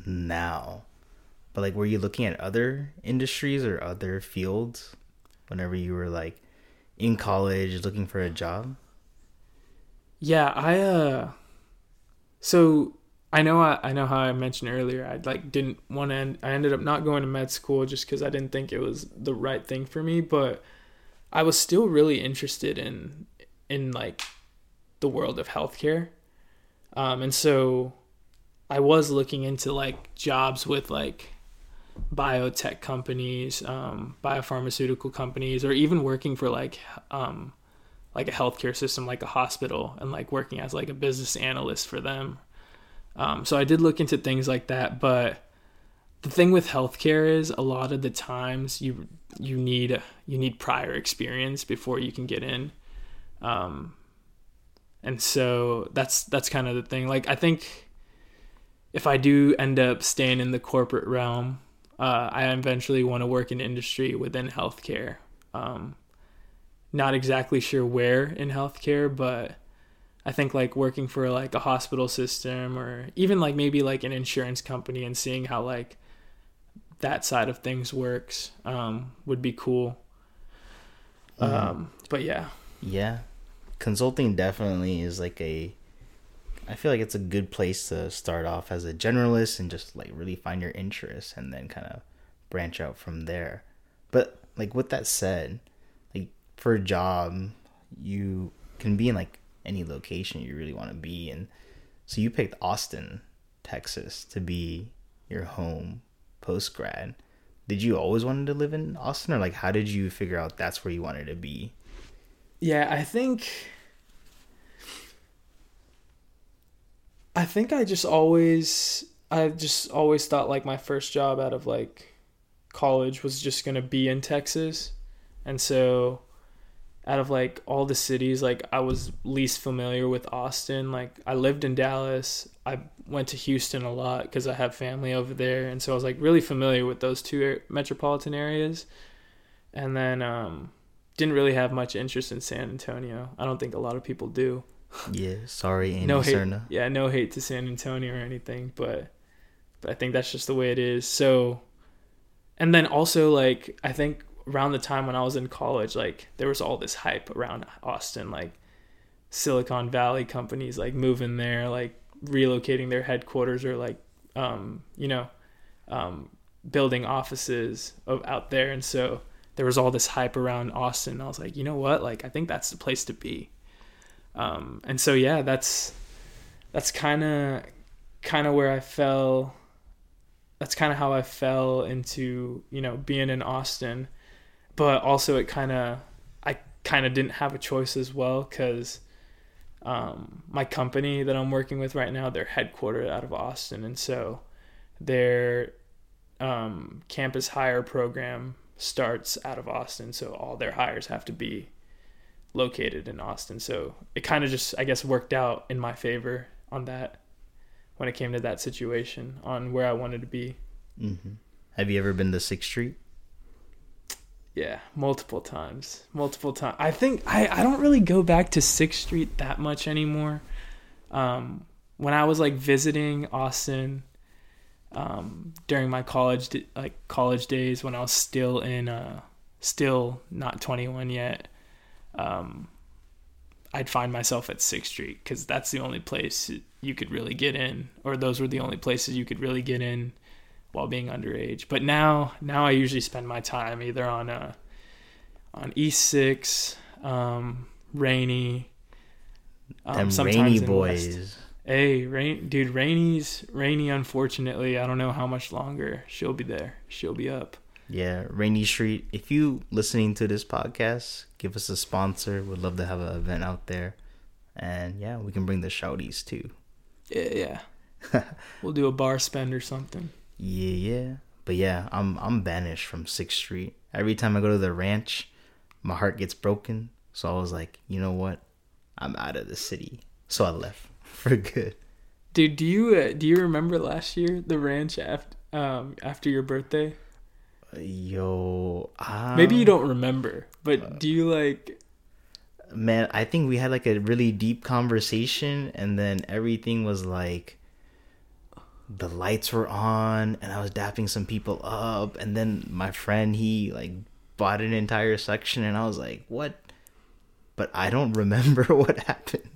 now but like were you looking at other industries or other fields whenever you were like in college looking for a job? Yeah, I uh so I know I, I know how I mentioned earlier I like didn't want to end, I ended up not going to med school just cuz I didn't think it was the right thing for me, but I was still really interested in in like the world of healthcare. Um and so I was looking into like jobs with like biotech companies, um, biopharmaceutical companies, or even working for like um, like a healthcare system, like a hospital, and like working as like a business analyst for them. Um, so I did look into things like that, but the thing with healthcare is a lot of the times you you need you need prior experience before you can get in. Um, and so that's that's kind of the thing. Like I think if I do end up staying in the corporate realm, uh, I eventually want to work in industry within healthcare. Um, not exactly sure where in healthcare, but I think like working for like a hospital system or even like maybe like an insurance company and seeing how like that side of things works um, would be cool. Um, but yeah, yeah. Consulting definitely is like a i feel like it's a good place to start off as a generalist and just like really find your interests and then kind of branch out from there. But like with that said like for a job you can be in like any location you really want to be and so you picked austin texas to be your home post grad did you always wanted to live in austin or like how did you figure out that's where you wanted to be? Yeah, I think I think I just always I just always thought like my first job out of like college was just going to be in Texas. And so out of like all the cities like I was least familiar with Austin. Like I lived in Dallas. I went to Houston a lot cuz I have family over there and so I was like really familiar with those two metropolitan areas. And then um didn't really have much interest in San Antonio. I don't think a lot of people do. yeah sorry Andy no hate, Serna. yeah, no hate to San Antonio or anything, but but I think that's just the way it is. So, and then also like I think around the time when I was in college, like there was all this hype around Austin, like Silicon Valley companies like moving there, like relocating their headquarters or like um you know um building offices of out there, and so there was all this hype around Austin. I was like, you know what? Like, I think that's the place to be. Um, and so yeah, that's that's kind of kind of where I fell. That's kind of how I fell into you know being in Austin, but also it kind of I kind of didn't have a choice as well because um, my company that I'm working with right now they're headquartered out of Austin, and so their um, campus hire program starts out of Austin, so all their hires have to be located in Austin. So it kind of just, I guess, worked out in my favor on that when it came to that situation on where I wanted to be. hmm Have you ever been to Sixth Street? Yeah, multiple times, multiple times. I think I, I don't really go back to Sixth Street that much anymore. Um, when I was like visiting Austin, um, during my college like college days when I was still in uh, still not 21 yet, um, I'd find myself at Sixth Street because that's the only place you could really get in, or those were the only places you could really get in while being underage. But now, now I usually spend my time either on uh, on East Six, um, Rainey, um, Them sometimes rainy in boys. West. Hey, rain, dude, Rainey's Rainey. Unfortunately, I don't know how much longer she'll be there. She'll be up. Yeah, Rainey Street. If you listening to this podcast, give us a sponsor. We'd love to have an event out there, and yeah, we can bring the shouties too. Yeah, yeah. we'll do a bar spend or something. Yeah, yeah. But yeah, I'm I'm banished from Sixth Street. Every time I go to the ranch, my heart gets broken. So I was like, you know what? I'm out of the city. So I left for good. Dude, do you uh, do you remember last year the ranch after um after your birthday? Yo, um, Maybe you don't remember, but do you like? man i think we had like a really deep conversation and then everything was like the lights were on and i was dapping some people up and then my friend he like bought an entire section and i was like what but i don't remember what happened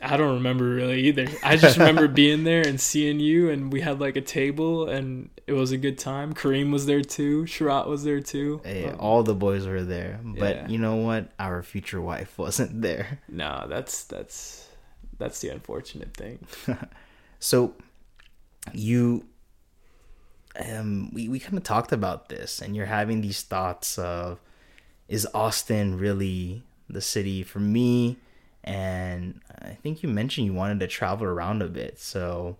I don't remember really either. I just remember being there and seeing you, and we had like a table, and it was a good time. Kareem was there too. Sharat was there too. Hey, Um, all the boys were there but Yeah. you know what our future wife wasn't there no, that's that's that's the unfortunate thing. So you um we, we kind of talked about this and you're having these thoughts of is Austin really the city for me? And I think you mentioned you wanted to travel around a bit. So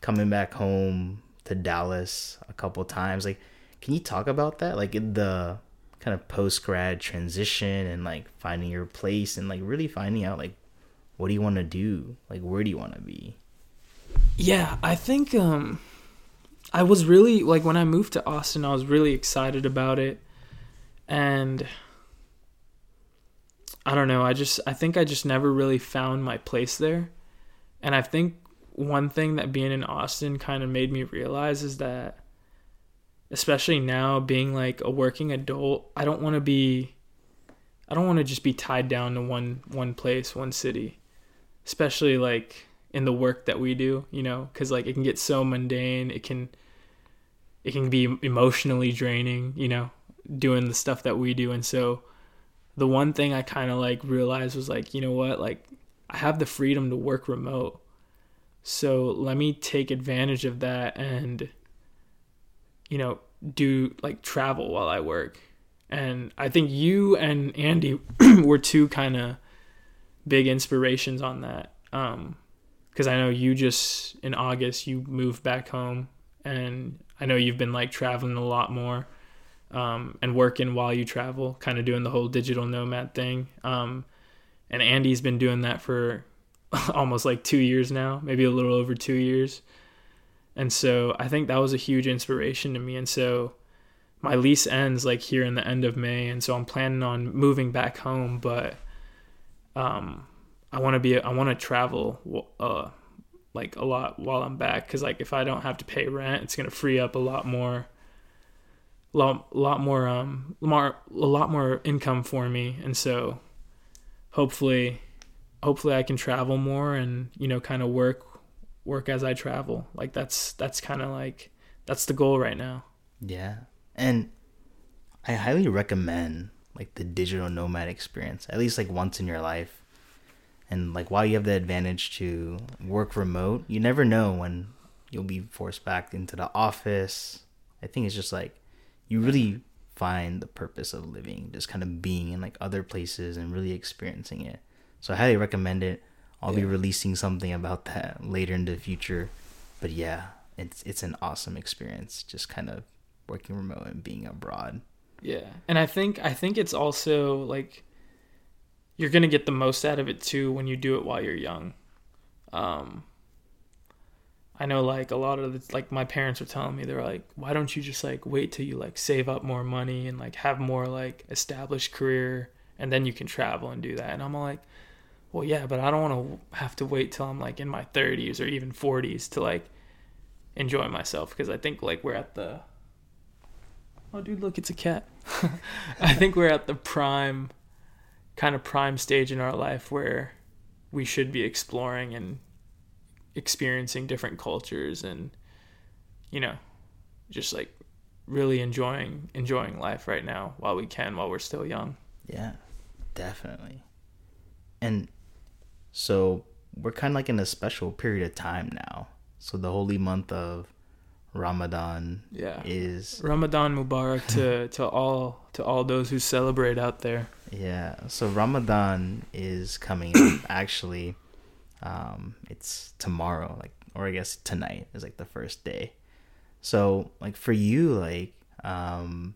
coming back home to Dallas a couple times, like can you talk about that? Like the kind of post grad transition and like finding your place and like really finding out like what do you want to do? Like where do you want to be? Yeah, I think um I was really like when I moved to Austin, I was really excited about it. And I don't know, I just I think I just never really found my place there. And I think one thing that being in Austin kind of made me realize is that especially now being like a working adult, I don't want to be I don't want to just be tied down to one one place, one city. Especially like in the work that we do, you know, cuz like it can get so mundane, it can it can be emotionally draining, you know, doing the stuff that we do and so the one thing I kind of like realized was like, you know what, like I have the freedom to work remote. So let me take advantage of that and you know, do like travel while I work. And I think you and Andy were two kind of big inspirations on that. Um cuz I know you just in August you moved back home and I know you've been like traveling a lot more um, and working while you travel, kind of doing the whole digital nomad thing. Um, and Andy's been doing that for almost like two years now, maybe a little over two years. And so I think that was a huge inspiration to me. And so my lease ends like here in the end of May, and so I'm planning on moving back home, but um, I want to be I want to travel uh, like a lot while I'm back because like if I don't have to pay rent, it's gonna free up a lot more lot lot more um more a lot more income for me and so hopefully hopefully I can travel more and you know kind of work work as I travel like that's that's kind of like that's the goal right now Yeah. And I highly recommend like the digital nomad experience, at least like once in your life. And like while you have the advantage to work remote, you never know when you'll be forced back into the office. I think it's just like you really find the purpose of living, just kind of being in like other places and really experiencing it. So I highly recommend it. I'll be releasing something about that later in the future. But yeah, it's it's an awesome experience just kind of working remote and being abroad. Yeah. And I think I think it's also like you're going to get the most out of it too when you do it while you're young. Um I know like a lot of the, like my parents were telling me they're like why don't you just like wait till you like save up more money and like have more like established career and then you can travel and do that. And I'm like well yeah, but I don't want to have to wait till I'm like in my 30s or even 40s to like enjoy myself because I think like we're at the Oh, dude, look, it's a cat. I think we're at the prime kind of prime stage in our life where we should be exploring and experiencing different cultures and you know just like really enjoying enjoying life right now while we can while we're still young Yeah, definitely. And so we're kind of like in a special period of time now. So the holy month of Ramadan yeah is ramadan mubarak to to all to all those who celebrate out there yeah. So Ramadan is coming up. Actually, um, it's tomorrow, like or I guess tonight is like the first day. So like for you, like um,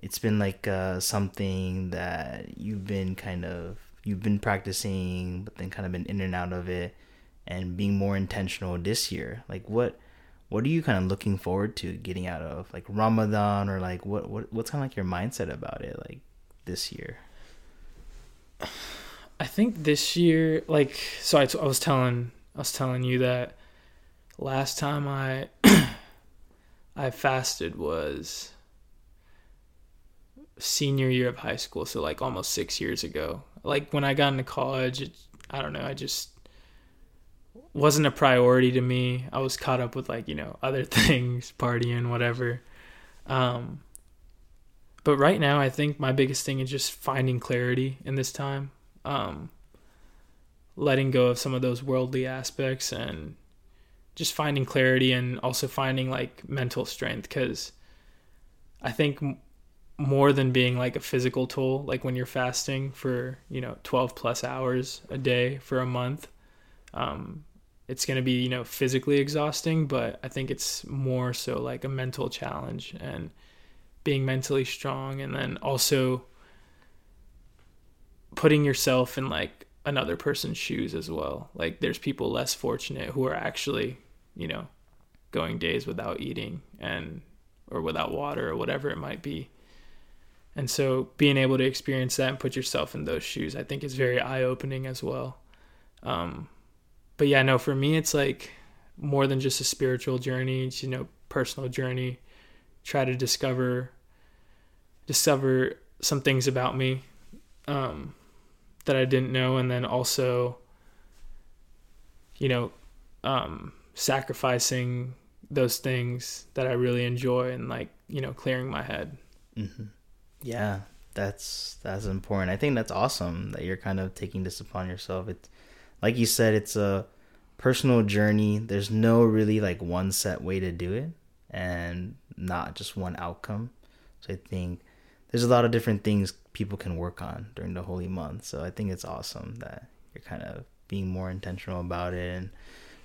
it's been like uh, something that you've been kind of you've been practicing, but then kind of been in and out of it, and being more intentional this year. Like what what are you kind of looking forward to getting out of like Ramadan or like what what what's kind of like your mindset about it like this year? I think this year, like, so I, t- I was telling, I was telling you that last time I, I fasted was senior year of high school, so like almost six years ago. Like when I got into college, it, I don't know, I just wasn't a priority to me. I was caught up with like you know other things, partying, whatever. Um, but right now, I think my biggest thing is just finding clarity in this time, um, letting go of some of those worldly aspects, and just finding clarity and also finding like mental strength. Because I think m- more than being like a physical toll, like when you're fasting for you know 12 plus hours a day for a month, um, it's going to be you know physically exhausting. But I think it's more so like a mental challenge and being mentally strong and then also putting yourself in like another person's shoes as well. Like there's people less fortunate who are actually, you know, going days without eating and or without water or whatever it might be. And so being able to experience that and put yourself in those shoes, I think is very eye-opening as well. Um but yeah, no, for me it's like more than just a spiritual journey, it's, you know, personal journey. Try to discover discover some things about me um, that I didn't know, and then also, you know, um, sacrificing those things that I really enjoy and like you know clearing my head. Mm-hmm. Yeah, that's that's important. I think that's awesome that you're kind of taking this upon yourself. It's like you said, it's a personal journey. There's no really like one set way to do it, and not just one outcome. So I think there's a lot of different things people can work on during the holy month. So I think it's awesome that you're kind of being more intentional about it and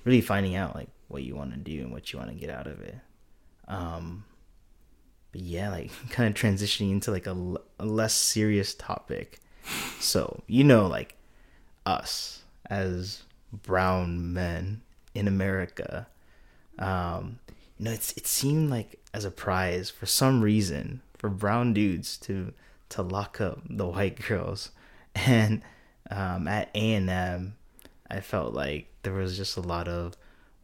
really finding out like what you want to do and what you want to get out of it. Um, but yeah, like kind of transitioning into like a, a less serious topic. So, you know, like us as brown men in America, um, you know, it's it seemed like as a prize for some reason for brown dudes to to lock up the white girls, and um, at A and M, I felt like there was just a lot of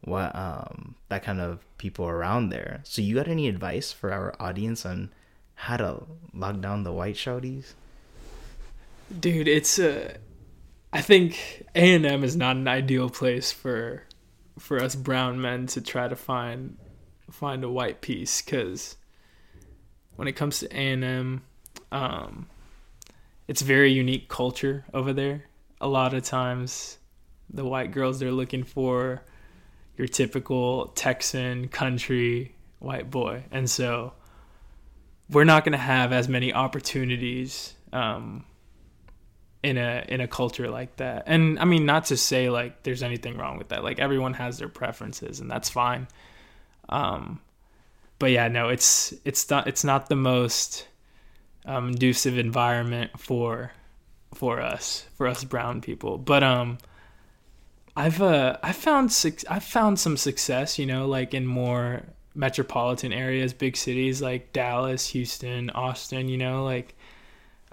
what um that kind of people around there. So you got any advice for our audience on how to lock down the white shouties? Dude, it's uh, I think A and M is not an ideal place for for us brown men to try to find find a white piece because when it comes to A and M, um, it's very unique culture over there. A lot of times, the white girls they're looking for your typical Texan country white boy, and so we're not going to have as many opportunities um, in a in a culture like that. And I mean, not to say like there's anything wrong with that. Like everyone has their preferences, and that's fine. Um, but yeah, no, it's it's not it's not the most um, conducive environment for for us for us brown people. But um, I've uh I found suc- I've found some success, you know, like in more metropolitan areas, big cities like Dallas, Houston, Austin, you know, like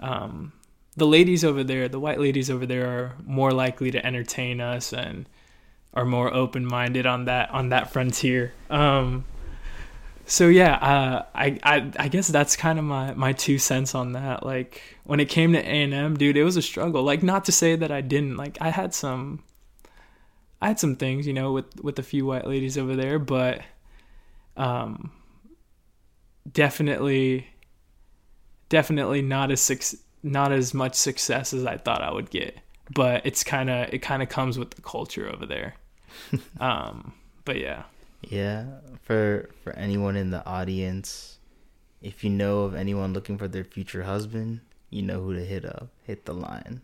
um the ladies over there, the white ladies over there are more likely to entertain us and are more open-minded on that on that frontier. Um so yeah, uh, I, I I guess that's kind of my my two cents on that. Like when it came to A and M, dude, it was a struggle. Like not to say that I didn't. Like I had some, I had some things, you know, with with a few white ladies over there, but um, definitely, definitely not as not as much success as I thought I would get. But it's kind of it kind of comes with the culture over there. um, but yeah. Yeah, for for anyone in the audience, if you know of anyone looking for their future husband, you know who to hit up. Hit the line.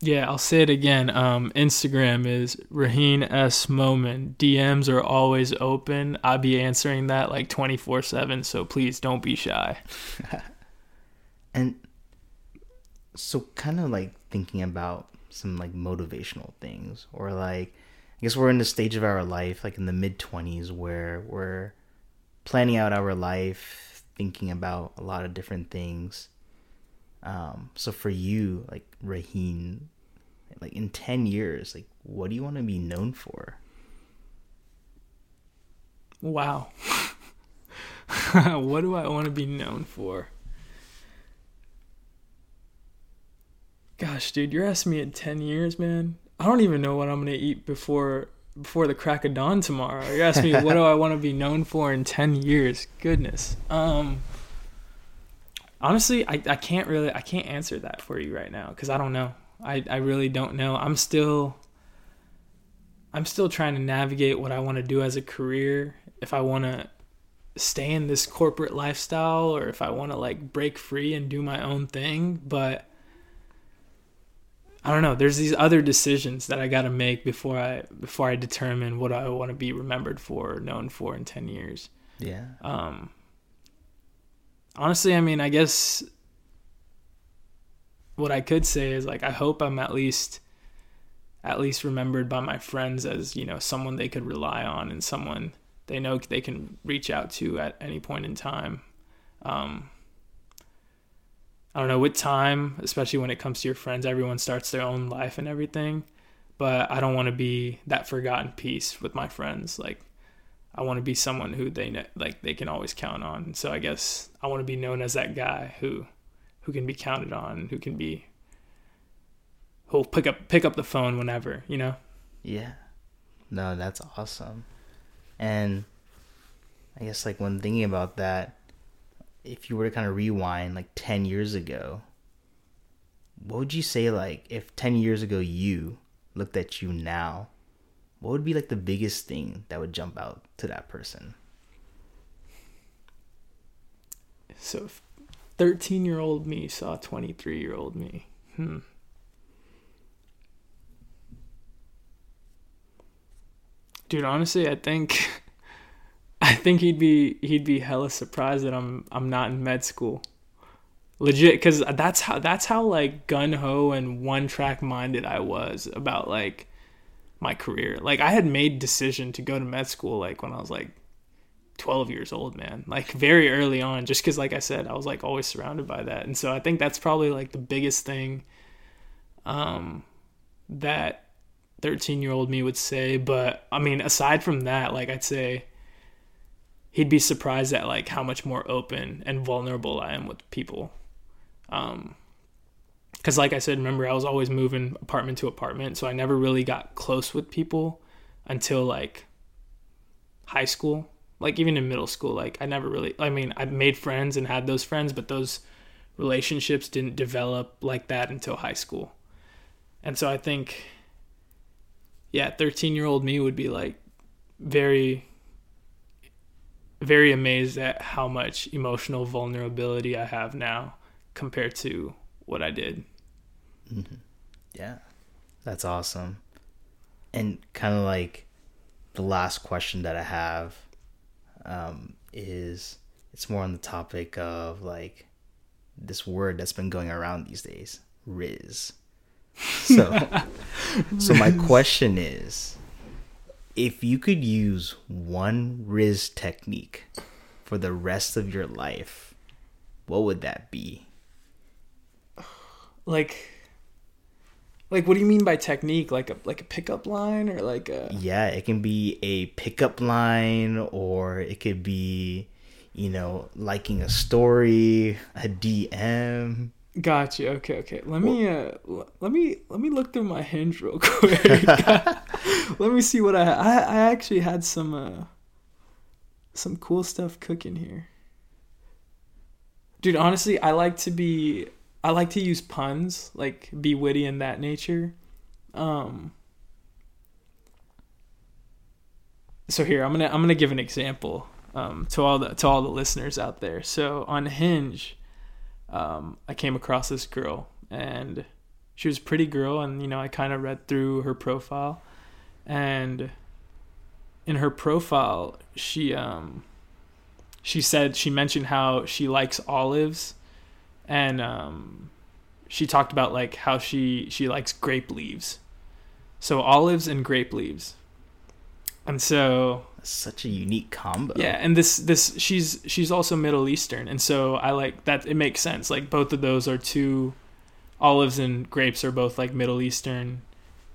Yeah, I'll say it again. Um, Instagram is Raahin S Momin. DMs are always open. I'll be answering that like twenty four seven. So please don't be shy. and so, kind of like thinking about some like motivational things, or like I guess we're in the stage of our life, like in the mid 20s, where we're planning out our life, thinking about a lot of different things. Um, so for you, like Raahin, like in 10 years, like what do you want to be known for? Wow. what do I want to be known for? Gosh, dude, you're asking me in 10 years, man. I don't even know what I'm gonna eat before before the crack of dawn tomorrow. You ask me what do I want to be known for in ten years? Goodness. Um. Honestly, I, I can't really I can't answer that for you right now because I don't know. I, I really don't know. I'm still I'm still trying to navigate what I want to do as a career. If I want to stay in this corporate lifestyle or if I want to like break free and do my own thing, but I don't know. There's these other decisions that I got to make before I before I determine what I want to be remembered for or known for in 10 years. Yeah. Um honestly, I mean, I guess what I could say is like I hope I'm at least at least remembered by my friends as, you know, someone they could rely on and someone they know they can reach out to at any point in time. Um I don't know, with time, especially when it comes to your friends, everyone starts their own life and everything. But I don't want to be that forgotten piece with my friends. Like, I want to be someone who they like they can always count on. So I guess I want to be known as that guy who who can be counted on, who can be who'll pick up pick up the phone whenever, you know? Yeah. No, that's awesome. And I guess like when thinking about that, if you were to kind of rewind like 10 years ago, what would you say like if 10 years ago you looked at you now, what would be like the biggest thing that would jump out to that person? So 13 year old me saw 23 year old me. Hmm. Dude, honestly, I think I think he'd be he'd be hella surprised that I'm I'm not in med school. Legit, because that's how that's how like gun ho and one track minded I was about like my career. Like I had made decision to go to med school like when I was like 12 years old, man. Like very early on, just because like I said, I was like always surrounded by that, and so I think that's probably like the biggest thing. Um, that 13 year old me would say, but I mean, aside from that, like I'd say he'd be surprised at like how much more open and vulnerable I am with people. Um, because like I said, remember I was always moving apartment to apartment, so I never really got close with people until like high school. Like even in middle school, like I never really. I mean, I made friends and had those friends, but those relationships didn't develop like that until high school. And so I think, yeah, thirteen year old me would be like very very amazed at how much emotional vulnerability I have now compared to what I did. Mm-hmm. Yeah, that's awesome. And kind of like the last question that I have um, is it's more on the topic of like this word that's been going around these days, rizz. So, so my question is if you could use one rizz technique for the rest of your life, what would that be? Like like what do you mean by technique? Like a like a pickup line or like a Yeah, it can be a pickup line or it could be you know, liking a story, a DM. Gotcha. Okay, okay. Let me uh let me let me look through my hinge real quick. let me see what I I I actually had some uh some cool stuff cooking here. Dude, honestly, I like to be I like to use puns, like be witty in that nature. Um So here, I'm going to I'm going to give an example um to all the to all the listeners out there. So on Hinge, um, I came across this girl and she was a pretty girl and you know I kind of read through her profile. And in her profile she um she said she mentioned how she likes olives and um she talked about like how she she likes grape leaves. So olives and grape leaves and so Such a unique combo. yeah, and this this she's she's also Middle Eastern, and so I like that. It makes sense. Like both of those are two olives and grapes are both like Middle Eastern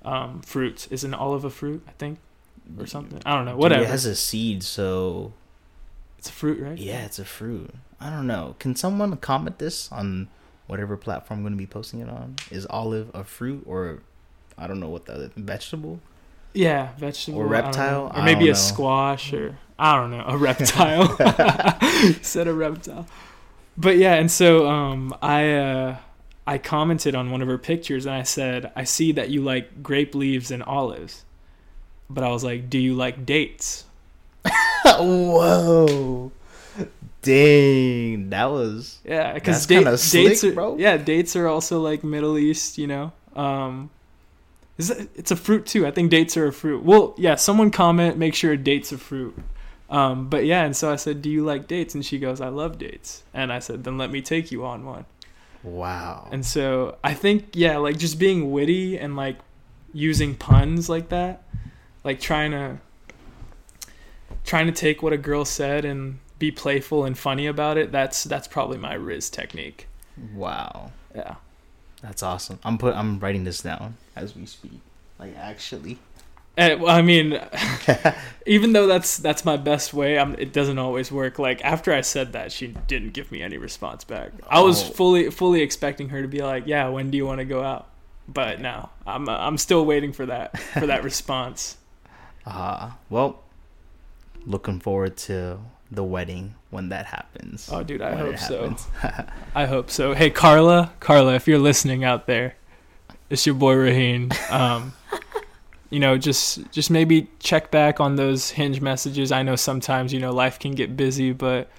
um, fruits. Is an olive a fruit? I think or something. I don't know. Dude, Whatever. it has a seed, so it's a fruit, right? yeah, it's a fruit. I don't know. Can someone comment this on whatever platform I'm going to be posting it on? Is olive a fruit or I don't know what the other vegetable? Yeah, vegetable Or reptile? or maybe a know. squash, or I don't know, a reptile. Said a reptile. But yeah, and so um, I uh, I commented on one of her pictures, and I said, I see that you like grape leaves and olives, but I was like, do you like dates? Whoa. Dang, that was Yeah, because kinda dates are bro. yeah dates are also like Middle East, you know. Um, is it, it's a fruit too. I think dates are a fruit. Well, yeah. Someone comment, make sure dates a fruit. Um, but yeah, and so I said, "Do you like dates?" And she goes, "I love dates." And I said, "Then let me take you on one." wow. And so I think yeah, like just being witty and like using puns like that, like trying to trying to take what a girl said and be playful and funny about it. That's that's probably my rizz technique. wow. Yeah. That's awesome. I'm put I'm writing this down as we speak. Like actually. Eh, well, I mean, even though that's that's my best way, I'm, it doesn't always work. Like after I said that, she didn't give me any response back. I was Oh. fully fully expecting her to be like, "Yeah, when do you want to go out?" But no, I'm I'm still waiting for that for that response. Uh well, looking forward to the wedding when that happens. Oh, dude, I hope so. I hope so. Hey, Carla, Carla, if you're listening out there, it's your boy Raahin. Um, you know, just just maybe check back on those hinge messages. I know sometimes you know life can get busy, but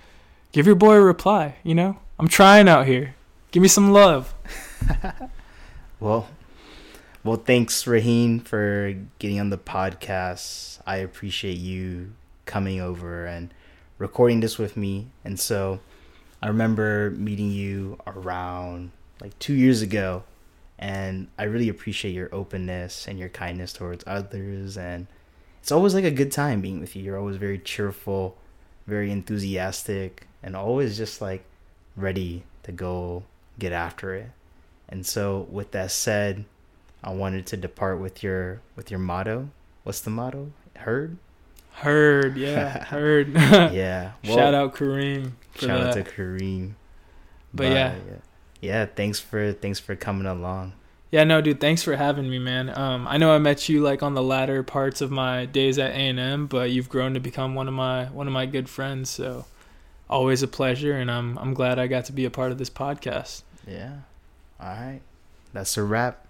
give your boy a reply. You know, I'm trying out here. Give me some love. Well, well, thanks, Raahin, for getting on the podcast. I appreciate you coming over and recording this with me. And so, I remember meeting you around like two years ago, and I really appreciate your openness and your kindness towards others. And it's always like a good time being with you. You're always very cheerful, very enthusiastic, and always just like ready to go get after it. And so, with that said, I wanted to depart with your with your motto. What's the motto? Heard? Heard, yeah, heard. Yeah. Shout out Kareem. Shout out to Kareem. But yeah. yeah, yeah. Thanks for thanks for coming along. Yeah, no, dude. Thanks for having me, man. Um, I know I met you like on the latter parts of my days at A and M, but you've grown to become one of my one of my good friends. So, always a pleasure, and I'm I'm glad I got to be a part of this podcast. Yeah. All right. That's a wrap.